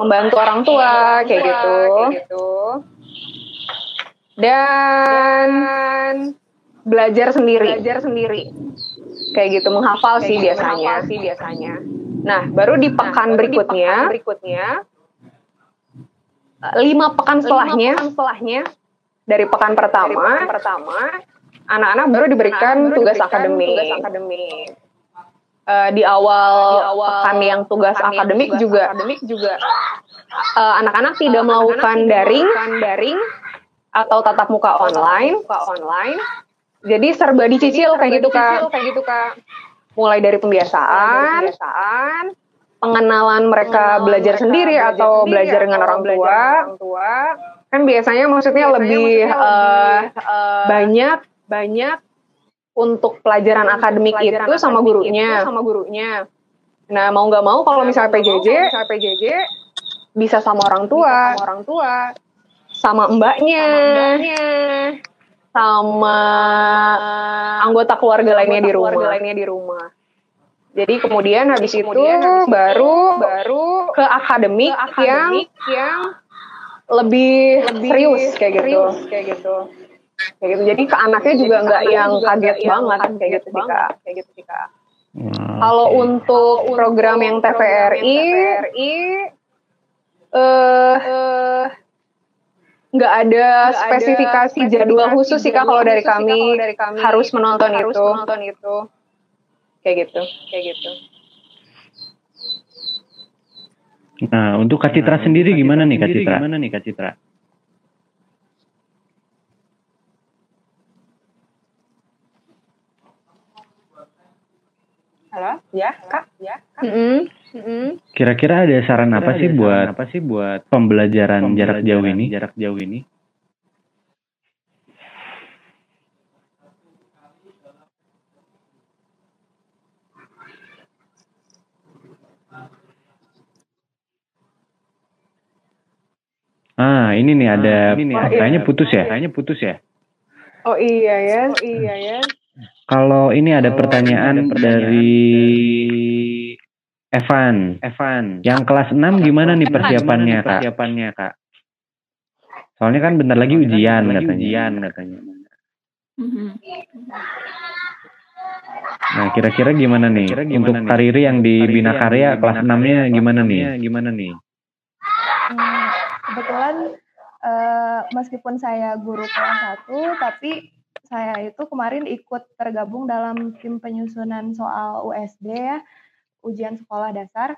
membantu orang tua kayak gitu. Dan belajar sendiri, belajar sendiri. Kayak gitu menghafal sih biasanya. sih biasanya. Nah, baru di pekan berikutnya, berikutnya lima pekan setelahnya, setelahnya dari pekan pertama, pertama anak-anak baru diberikan tugas akademik. Eh, di awal, pekan yang tugas akademik juga akademik juga. eh, anak-anak tidak melakukan daring daring atau tatap muka online. online. Jadi serba dicicil kayak gitu kak. kayak gitu kak. Mulai dari pembiasaan pengenalan mereka belajar sendiri atau belajar dengan orang tua kan biasanya maksudnya lebih eh, banyak banyak untuk pelajaran akademik itu sama gurunya. sama gurunya. Nah mau nggak mau kalau misalnya PJJ misalnya PJJ bisa sama orang tua. sama orang tua. Sama mbaknya. Sama anggota keluarga lainnya di rumah. lainnya di rumah. Jadi kemudian habis itu baru baru ke akademik, yang yang lebih, serius kayak gitu. kayak gitu. Kayak gitu. Jadi ke anaknya juga nggak yang kaget banget kayak gitu sih Kak. Kayak gitu sih Kak. Wah, Kalau oke. untuk program yang TVRI, eh nggak ada spesifikasi jadwal khusus sih kak kalau dari kami, harus menonton itu. Kayak gitu, kayak gitu. Nah, untuk Kak Citra sendiri gimana nih Kak Citra? Gimana nih Kak Citra? Halo, ya kak, ya. Kak? Mm-mm, mm-mm. Kira-kira ada saran apa sih buat apa sih buat pembelajaran jarak jauh ini? Jarak jauh ini? Ah, ini nih ada ini nih, Oh, iya. kayaknya putus ya? Kayaknya putus ya? Oh iya ya, oh iya ya. Kalau ini ada Kalau pertanyaan, ini ada pertanyaan dari Evan. Evan. Yang kelas 6 gimana nih persiapannya, Kak? Persiapannya, Kak. Soalnya kan bentar lagi Soalnya kan ujian bentar lagi katanya. ujian katanya. Mhm. Nah, kira-kira gimana nih? Kira-kira gimana Untuk nih? Kariri yang di Bina Karya kelas Bina 6-nya Karya, gimana nih? 6-nya Gimana nih? Kebetulan eh, meskipun saya guru kelas 1, tapi saya itu kemarin ikut tergabung dalam tim penyusunan soal USD ya, ujian sekolah dasar.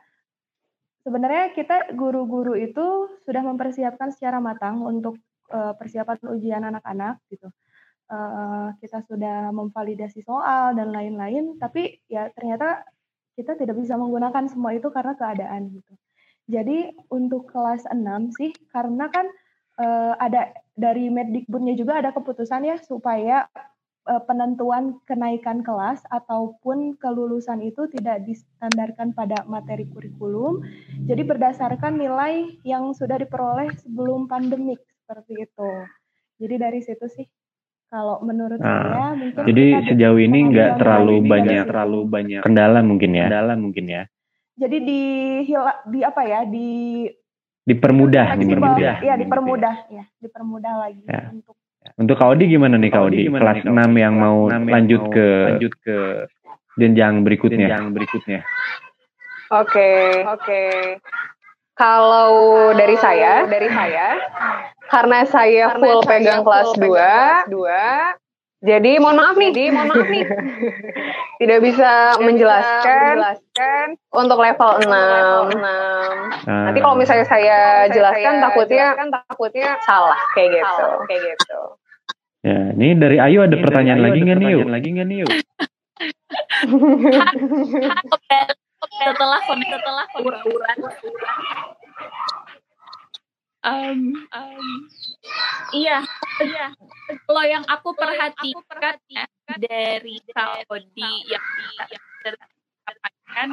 Sebenarnya kita guru-guru itu sudah mempersiapkan secara matang untuk eh, persiapan ujian anak-anak gitu. Eh, kita sudah memvalidasi soal dan lain-lain, tapi ya ternyata kita tidak bisa menggunakan semua itu karena keadaan gitu. Jadi untuk kelas 6 sih karena kan eh, ada dari Mendikbudnya juga ada keputusan ya supaya eh, penentuan kenaikan kelas ataupun kelulusan itu tidak distandarkan pada materi kurikulum. Jadi berdasarkan nilai yang sudah diperoleh sebelum pandemik seperti itu. Jadi dari situ sih kalau menurut Ah, saya mungkin Jadi sejauh ini nggak terlalu banyak terlalu banyak kendala mungkin ya. Kendala mungkin ya. Jadi di di apa ya di Dipermudah, fleksibel, dipermudah. ya dipermudah ya dipermudah lagi Ya. untuk Untuk Kak Odi gimana nih gimana Kelas nih, Kak 6 Odi? yang Kelas mau 6 yang lanjut mau ke lanjut ke jenjang berikutnya. jenjang berikutnya. Oke, oke. Kalau dari saya, dari saya, karena saya full pegang kelas 2, jadi mohon maaf nih, jadi mohon maaf nih, tidak bisa menjelaskan untuk level 6. Ah, Nanti kalau misalnya saya jelaskan takutnya takutnya salah kayak gitu, kayak gitu. ya, ini dari Ayu ada Ini pertanyaan Ayu lagi ada nggak nih? Yuk? pertanyaan lagi nggak nih yuk? setelah setelah um, um, iya iya. Kalau yang aku perhatikan ya, dari Saudi yang dikatakan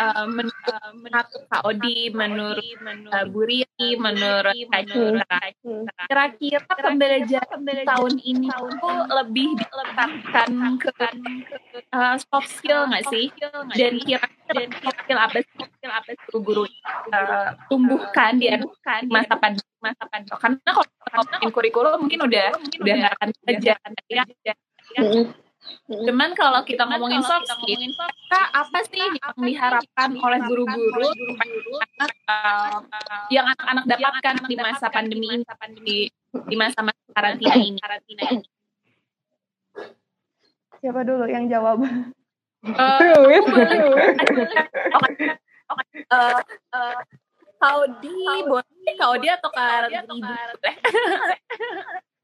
uh, menurut Saudi menurut uh, Bu Riri menurut Kak Citra. Kira-kira pembelajaran tahun ini tuh lebih diletakkan ke uh, soft skill nggak sih? Dan kira-kira skill apa sih skill apa sih guru uh, tumbuhkan di masa pandemi? masa pandemi. Karena kalau kurikulum mungkin udah udah nggak akan kerja ya Cuman kalau kita ngomongin soft skill, kita apa sih yang diharapkan oleh guru-guru anak uh, yang anak-anak dapatkan di masa pandemi ini, di, di masa-masa karantina ini? Karantina ini. siapa dulu yang jawab Eh, aku boleh. Eh, Kaudi, boleh Kaudi atau? Boleh.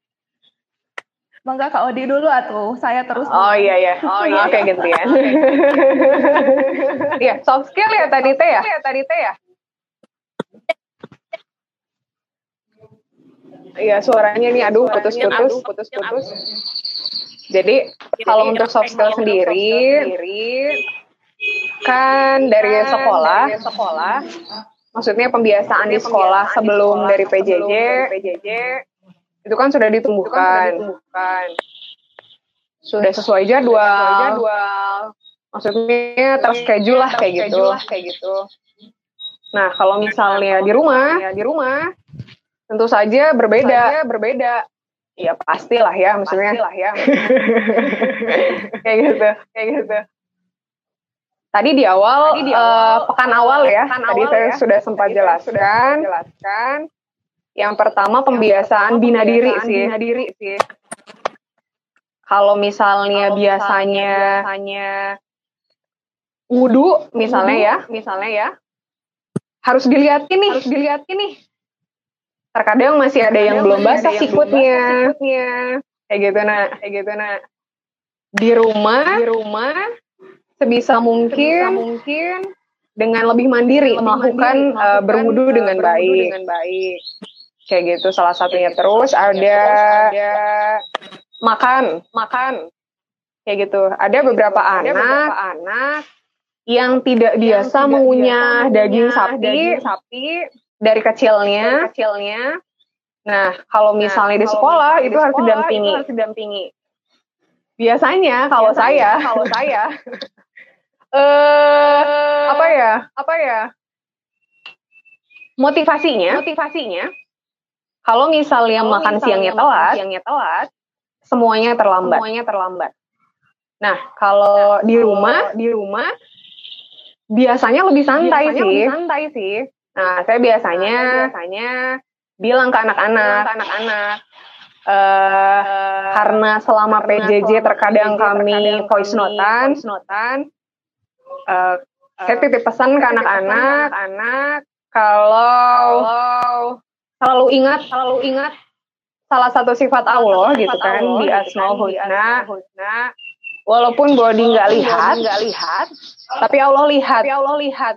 Mangga Kak Odi dulu atuh saya terus Oh iya ya. Oh iya. Oke gitu ya. Iya, soft skill ya tadi teh ya. Tadi teh ya. Iya, suaranya nih aduh putus-putus, putus-putus. Jadi kalau untuk soft skill sendiri kan dari sekolah, sekolah maksudnya pembiasaan di sekolah sebelum dari PJJ, PJJ itu kan sudah ditumbuhkan. Sudah sesuai jadwal. jadwal. Maksudnya terschedule lah kayak gitu. kayak gitu. Nah, kalau misalnya di rumah, di rumah tentu saja berbeda, berbeda. Iya pastilah ya, maksudnya lah ya. kayak gitu, kayak gitu. Tadi di awal, Tadi di awal uh, pekan awal ya, pekan tadi awal saya ya. sudah sempat tadi jelaskan. jelaskan. Yang pertama pembiasaan bina diri sih. Bina diri sih. Kalau misalnya biasanya, biasanya wudhu misalnya ya, misalnya ya, harus dilihat ini, harus dilihat ini. Terkadang masih ada yang belum basah sikutnya, kayak gitu nak, kayak gitu nak. Di rumah, di rumah sebisa mungkin, sebisa mungkin dengan lebih mandiri lebih melakukan mandiri, uh, berwudu dengan baik. dengan baik. Kayak gitu salah satunya terus ada ada makan, makan. Kayak gitu. Ada beberapa ada anak beberapa anak yang tidak biasa yang mengunyah daging sapi, daging sapi dari kecilnya, dari kecilnya. Nah, kalau nah, misalnya nah, di sekolah itu harus didampingi. Itu harus didampingi. Biasanya kalau Biasanya, saya, kalau saya eh apa ya? Apa ya? Motivasinya, motivasinya kalau misalnya kalau makan misalnya siangnya telat, siangnya telat, semuanya terlambat. Semuanya terlambat. Nah, kalau nah, di rumah, di rumah biasanya lebih santai biasanya sih. Lebih santai sih. Nah, saya biasanya, nah, biasanya bilang ke anak-anak, anak-anak, uh, karena selama karena PJJ selama terkadang PJJ kami terkadang voice notan, voice notan uh, saya titip pesan ke anak-anak, anak kalau, kalau selalu ingat, selalu ingat salah satu sifat Allah gitu kan Allah, di gitu kan, Asmaul Husna. Walaupun body nggak lihat, nggak lihat, tapi Allah lihat, tapi Allah lihat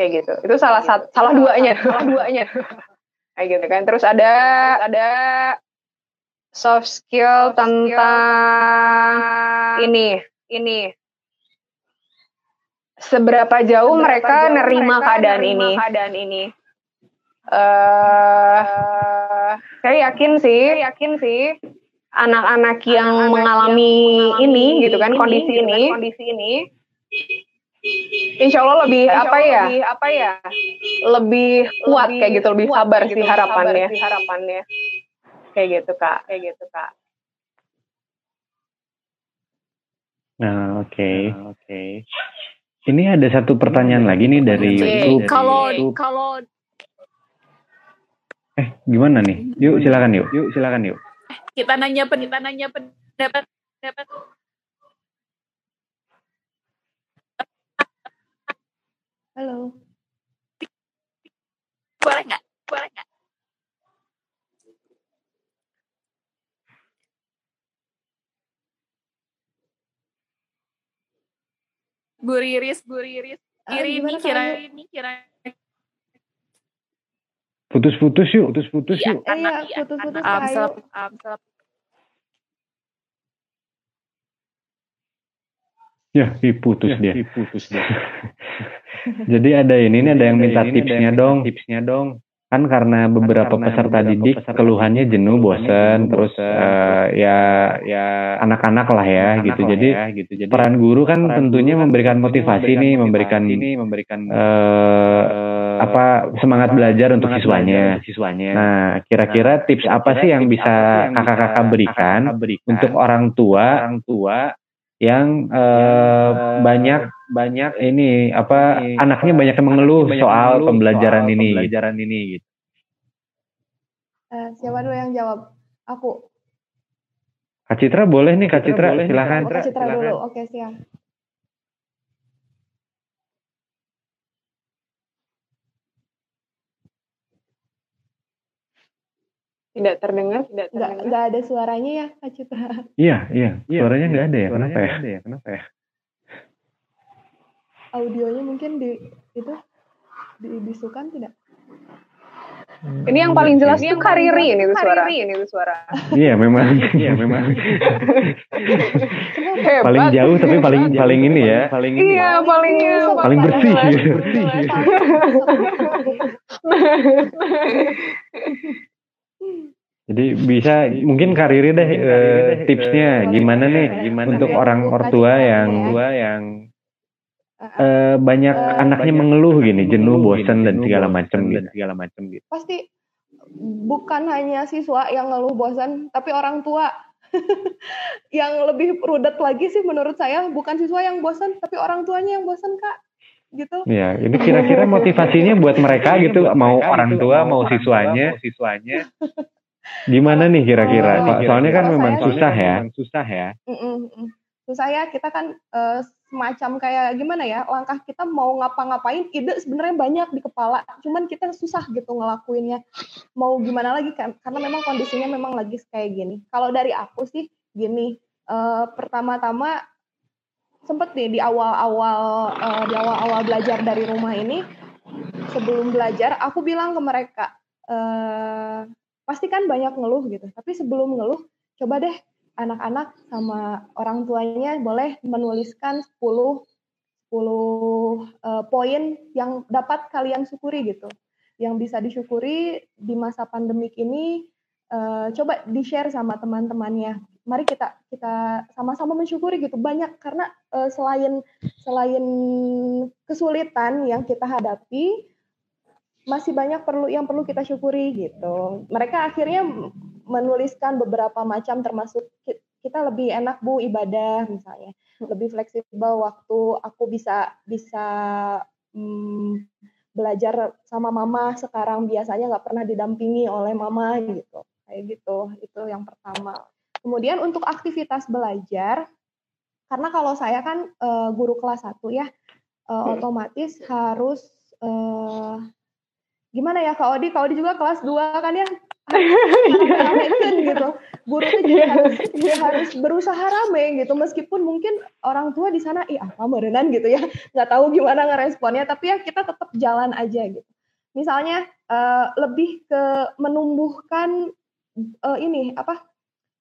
kayak gitu. Itu salah satu, salah duanya, salah duanya. kayak gitu kan. Terus ada ada soft skill tentang ini, ini seberapa jauh seberapa mereka jauh nerima mereka keadaan nerima ini. Keadaan ini. Uh, saya yakin sih, saya yakin sih anak-anak yang anak -anak mengalami, yang ini gitu kan ini, kondisi gitu ini, kan, kondisi ini Insya Allah lebih Insya Allah apa ya? Lebih apa ya? Lebih kuat lebih kayak gitu, lebih sabar gitu, sih harapannya. Sabar sih harapannya. Kayak gitu kak, kayak gitu kak. Nah, oke, okay. nah, oke. Okay. Ini ada satu pertanyaan lagi nih dari YouTube. Kalau kalau eh gimana nih? Yuk silakan yuk. Yuk silakan yuk. Kita nanya pen, kita nanya pendapat pendapat. Halo. Boleh nggak? Boleh nggak? Bu Riris, Bu Riris. Kiri ini kira ini kira Putus-putus yuk, putus-putus iya, yuk. Iya, putus-putus ayo. Amsel, Ya, diputus ya, dia. Diputus dia. Jadi ada ini, ini ada yang minta tipsnya dong. Tipsnya dong kan karena beberapa karena peserta beberapa didik peserta keluhannya jenuh, bosen, terus uh, ya ya anak-anak lah ya anak gitu. Jadi, ya, gitu. Jadi peran guru kan peran tentunya guru memberikan motivasi memberikan nih, memberikan ini, memberikan uh, apa semangat belajar untuk siswanya. siswanya. Nah, kira-kira nah, tips kira -kira apa sih yang bisa kakak-kakak berikan, berikan untuk orang tua, orang tua yang uh, banyak banyak ini apa ini, anaknya banyak yang mengeluh banyak soal mengeluh pembelajaran soal ini pembelajaran ini gitu. Uh, siapa dulu yang jawab? Aku. Kak Citra boleh nih Kak Citra, boleh silakan. Kak Citra dulu. Oke, siap. Tidak terdengar, tidak terdengar. Nggak, ada suaranya ya, Kak Citra. Iya, iya. iya suaranya nggak ada ya. Kenapa ya? Ada ya? Kenapa ya? audionya mungkin di itu dibisukan tidak? Ini yang paling jelas tuh kariri ini tuh suara. Ini tuh suara. Iya memang. Iya memang. paling jauh tapi paling paling ini ya. Paling ini. Iya paling paling bersih. bersih. Jadi bisa mungkin karirnya deh eh, tipsnya gimana nih gimana untuk orang ortua yang tua yang eh, banyak anaknya mengeluh gini jenuh bosan dan segala macam gitu. segala macam gitu. pasti bukan hanya siswa yang ngeluh bosan, tapi orang tua yang lebih rudet lagi sih menurut saya. Bukan siswa yang bosan, tapi orang tuanya yang bosan kak, gitu. Ya, ini kira-kira motivasinya buat mereka gitu mau orang tua mau siswanya. siswanya gimana nih kira-kira? Oh, Soalnya kan kalau memang saya- susah ya. Susah ya. Mm-mm, mm. Terus saya kita kan eh, semacam kayak gimana ya langkah kita mau ngapa-ngapain ide sebenarnya banyak di kepala cuman kita susah gitu ngelakuinnya mau gimana lagi kan karena memang kondisinya memang lagi kayak gini kalau dari aku sih gini eh, pertama-tama sempet nih di awal-awal eh, di awal-awal belajar dari rumah ini sebelum belajar aku bilang ke mereka eh, pasti kan banyak ngeluh gitu tapi sebelum ngeluh coba deh anak-anak sama orang tuanya boleh menuliskan 10 10 eh, poin yang dapat kalian syukuri gitu. Yang bisa disyukuri di masa pandemik ini eh, coba di-share sama teman-temannya. Mari kita kita sama-sama mensyukuri gitu banyak karena eh, selain selain kesulitan yang kita hadapi masih banyak perlu yang perlu kita syukuri gitu. Mereka akhirnya menuliskan beberapa macam termasuk ki- kita lebih enak Bu ibadah misalnya, lebih fleksibel waktu aku bisa bisa mm, belajar sama mama sekarang biasanya nggak pernah didampingi oleh mama gitu. Kayak gitu. Itu yang pertama. Kemudian untuk aktivitas belajar karena kalau saya kan eh, guru kelas 1 ya, eh, otomatis harus eh, gimana ya Kak Odi, Kak Odi juga kelas 2 kan ya? Rame-ramekeun gitu. Guru itu jadi harus, harus berusaha rame gitu. Meskipun mungkin orang tua di sana ih apa merenan? gitu ya. Nggak tahu gimana ngeresponnya tapi ya kita tetap jalan aja gitu. Misalnya eh, lebih ke menumbuhkan eh, ini apa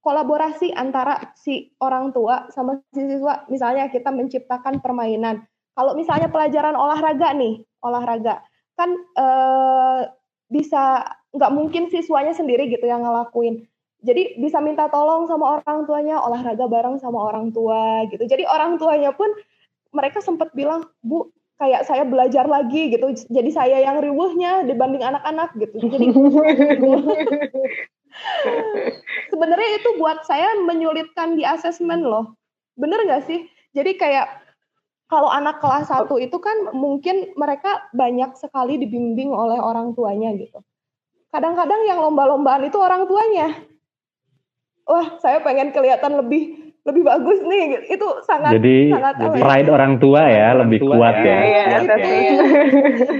kolaborasi antara si orang tua sama si siswa. Misalnya kita menciptakan permainan. Kalau misalnya pelajaran olahraga nih, olahraga kan eh, bisa nggak mungkin siswanya sendiri gitu yang ngelakuin. Jadi bisa minta tolong sama orang tuanya olahraga bareng sama orang tua gitu. Jadi orang tuanya pun mereka sempat bilang, "Bu, kayak saya belajar lagi gitu. Jadi saya yang riuhnya dibanding anak-anak gitu." Jadi sebenarnya itu buat saya menyulitkan di asesmen loh. Bener nggak sih? Jadi kayak kalau anak kelas 1 itu kan mungkin mereka banyak sekali dibimbing oleh orang tuanya gitu. Kadang-kadang yang lomba-lombaan itu orang tuanya. Wah, saya pengen kelihatan lebih lebih bagus nih. Itu sangat Jadi sangat apa ya? pride orang tua ya lebih kuat ya. Iya, Itu. tapi-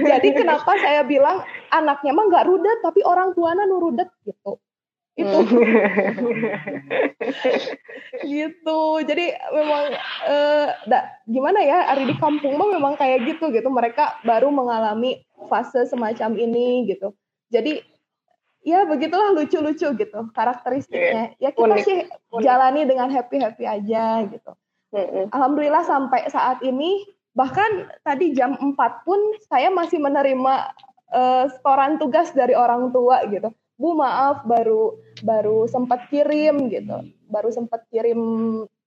Jadi kenapa saya bilang anaknya mah nggak rudet tapi orang tuanya nu rudet gitu. Itu gitu. Jadi memang eh, da- gimana ya Ari di kampung mah memang kayak gitu gitu. Mereka baru mengalami fase semacam ini gitu. Jadi ya begitulah lucu-lucu gitu karakteristiknya. Ya kita Unik. sih jalani dengan happy-happy aja gitu. Alhamdulillah sampai saat ini bahkan tadi jam 4 pun saya masih menerima eh, setoran tugas dari orang tua gitu. Bu maaf baru baru sempat kirim gitu. Baru sempat kirim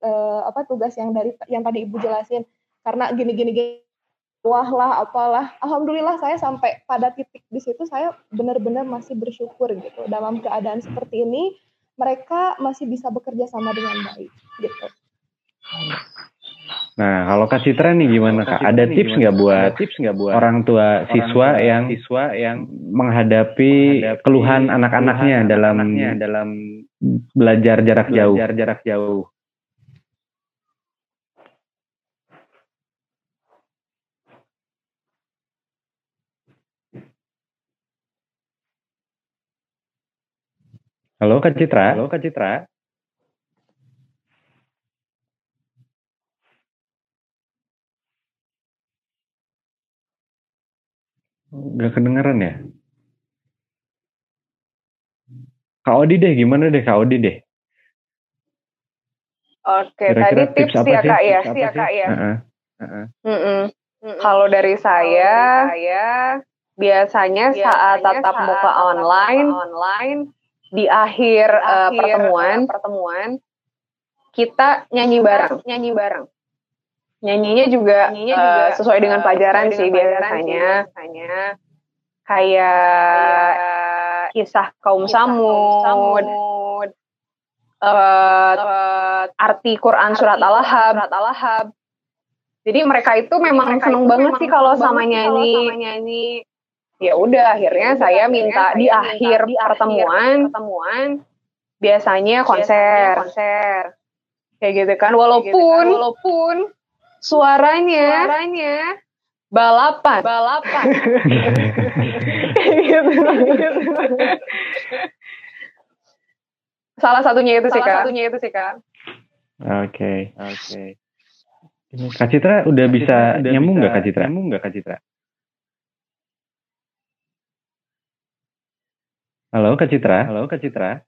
eh, apa tugas yang dari yang tadi Ibu jelasin karena gini-gini gini wah lah apalah. Alhamdulillah saya sampai pada titik di situ saya benar-benar masih bersyukur gitu. Dalam keadaan seperti ini mereka masih bisa bekerja sama dengan baik gitu. Nah, kalau Kak Citra nih gimana Kak? Ada tips nggak buat tips nggak buat orang tua siswa yang siswa yang menghadapi keluhan anak-anaknya dalam dalam belajar jarak jauh. Belajar jarak jauh. Halo Kak Citra. Halo Kak Citra. Gak kedengeran ya? Kak Odi deh, gimana deh Kak Odi deh? Oke, Kira-kira tadi tips, tips ya kak ya, ya kak ya. Heeh, heeh. Mm-mm. Kalau dari saya, biasanya saat tatap muka online, di akhir, uh, pertemuan pertemuan kita nyanyi bareng nyanyi bareng nyanyinya juga, nyanyinya uh, juga sesuai dengan pelajaran uh, sih biasanya. biasanya. Kayak kisah kaum kisah samud, samud. uh, uh, arti Quran surat Al-Lahab surat Al-Lahab jadi mereka itu memang mereka seneng itu banget sih kalau sama nyanyi. sama nyanyi. Ya udah akhirnya ya, saya minta di akhir di pertemuan. pertemuan. Biasanya konser biasanya konser. kayak gitu kan walaupun gitu kan. walaupun suaranya suaranya balapan balapan gitu. salah satunya itu sih kak satunya itu sih kak oke okay. oke okay. Kak Citra udah bisa udah nyambung nggak Kak Citra? Nyambung nggak Kak Citra? Halo Kak Citra. Halo Kak Citra.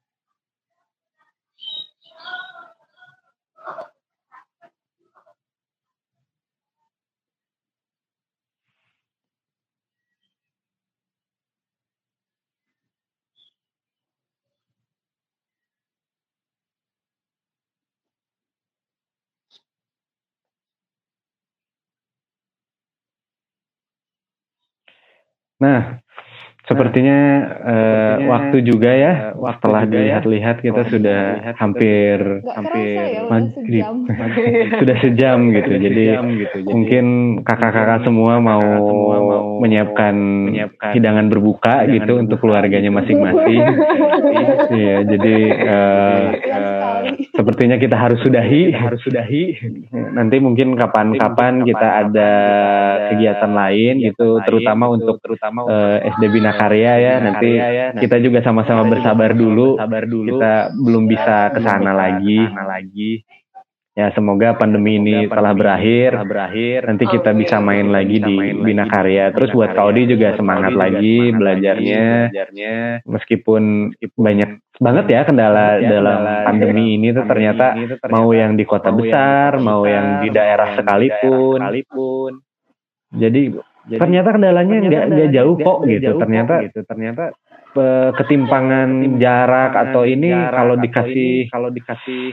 Nah, Sepertinya, uh, waktu juga ya, uh, setelah ya, dilihat-lihat kita sudah lihat, hampir Gak hampir ya, maghrib, sejam. sudah sejam gitu. Jadi gitu. mungkin kakak-kakak semua mau, semua mau menyiapkan, menyiapkan hidangan berbuka hidangan gitu berbuka, untuk keluarganya masing-masing. Iya, jadi uh, uh, sepertinya kita harus sudahi, harus sudahi. Nanti mungkin kapan-kapan kita ada kegiatan lain gitu, terutama untuk terutama uh, SD Bina karya ya nanti ya, kita juga sama-sama bersabar dulu. sabar dulu. Kita belum bisa ke sana lagi. lagi. Ya semoga pandemi ini telah berakhir. berakhir. Nanti kita bisa main lagi di Bina Karya. Terus buat Kaudi juga semangat lagi belajarnya. meskipun banyak banget ya kendala dalam pandemi ini tuh ternyata mau yang di kota besar mau yang di daerah sekalipun. Jadi jadi, ternyata kendalanya nggak nggak jauh kok gitu. Jauh ternyata kok, gitu. Ternyata ketimpangan jarak atau ini jarak kalau dikasih kalau dikasih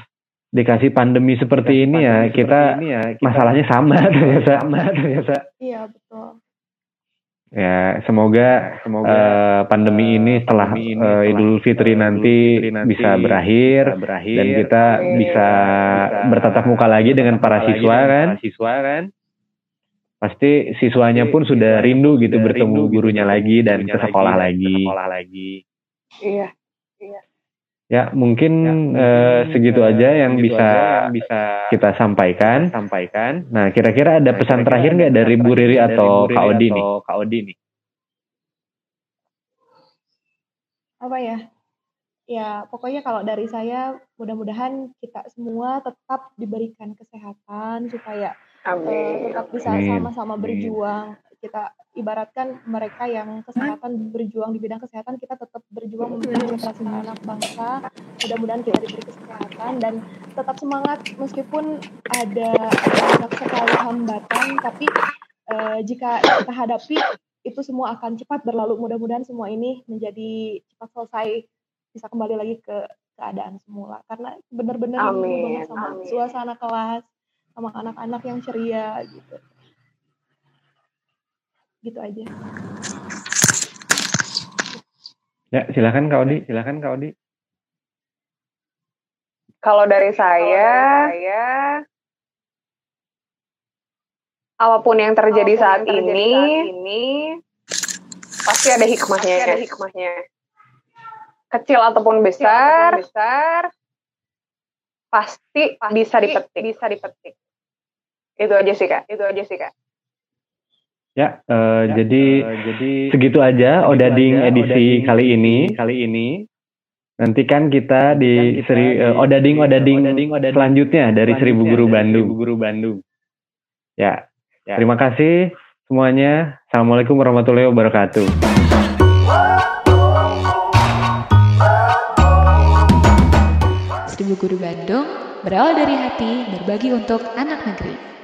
dikasih pandemi seperti ini ya kita, ini ya kita masalahnya sama ternyata sama ternyata. Iya betul. Ya semoga semoga uh, pandemi ini setelah pandemi ini uh, Idul Fitri nanti, Fitri nanti bisa berakhir, berakhir dan kita bisa, bisa bertatap muka lagi dengan para siswa kan. Para siswa kan pasti siswanya pun sudah rindu gitu bertemu gitu, gurunya lagi dan ke sekolah lagi. Sekolah lagi. Iya. Iya. Ya mungkin, ya, mungkin uh, segitu uh, aja yang segitu bisa aja yang bisa kita sampaikan. Sampaikan. Nah kira-kira ada nah, pesan kira terakhir nggak dari Bu Riri atau Kak Odi nih? Kak Odi nih. Apa ya? Ya pokoknya kalau dari saya mudah-mudahan kita semua tetap diberikan kesehatan supaya Amin. tetap bisa sama-sama berjuang. Kita ibaratkan mereka yang kesehatan berjuang di bidang kesehatan, kita tetap berjuang memberikan generasi anak bangsa. Mudah-mudahan kita diberi kesehatan dan tetap semangat meskipun ada banyak sekali hambatan, tapi uh, jika kita hadapi itu semua akan cepat berlalu. Mudah-mudahan semua ini menjadi cepat selesai, bisa kembali lagi ke keadaan semula. Karena benar-benar sama Amin. suasana kelas, sama anak-anak yang ceria gitu. Gitu aja. Ya silakan kak Odi silakan kak Odi. Kalau dari saya saya apa pun yang terjadi, apa pun saat, yang terjadi ini, saat ini pasti ada hikmahnya. pasti ada hikmahnya. Kecil ataupun besar, kecil ataupun besar pasti, pasti bisa dipetik bisa dipetik itu aja sih kak itu aja sih kak Ya, uh, ya jadi uh, jadi segitu aja segitu Odading aja, edisi Odading kali ini. Kali ini nanti kan kita di kita seri uh, Odading, Odading Odading Odading selanjutnya dari Seribu Guru Bandung. Seribu Guru Bandung. Ya, ya. Terima kasih semuanya. Assalamualaikum warahmatullahi wabarakatuh. Guru Bandung berawal dari hati berbagi untuk anak negeri.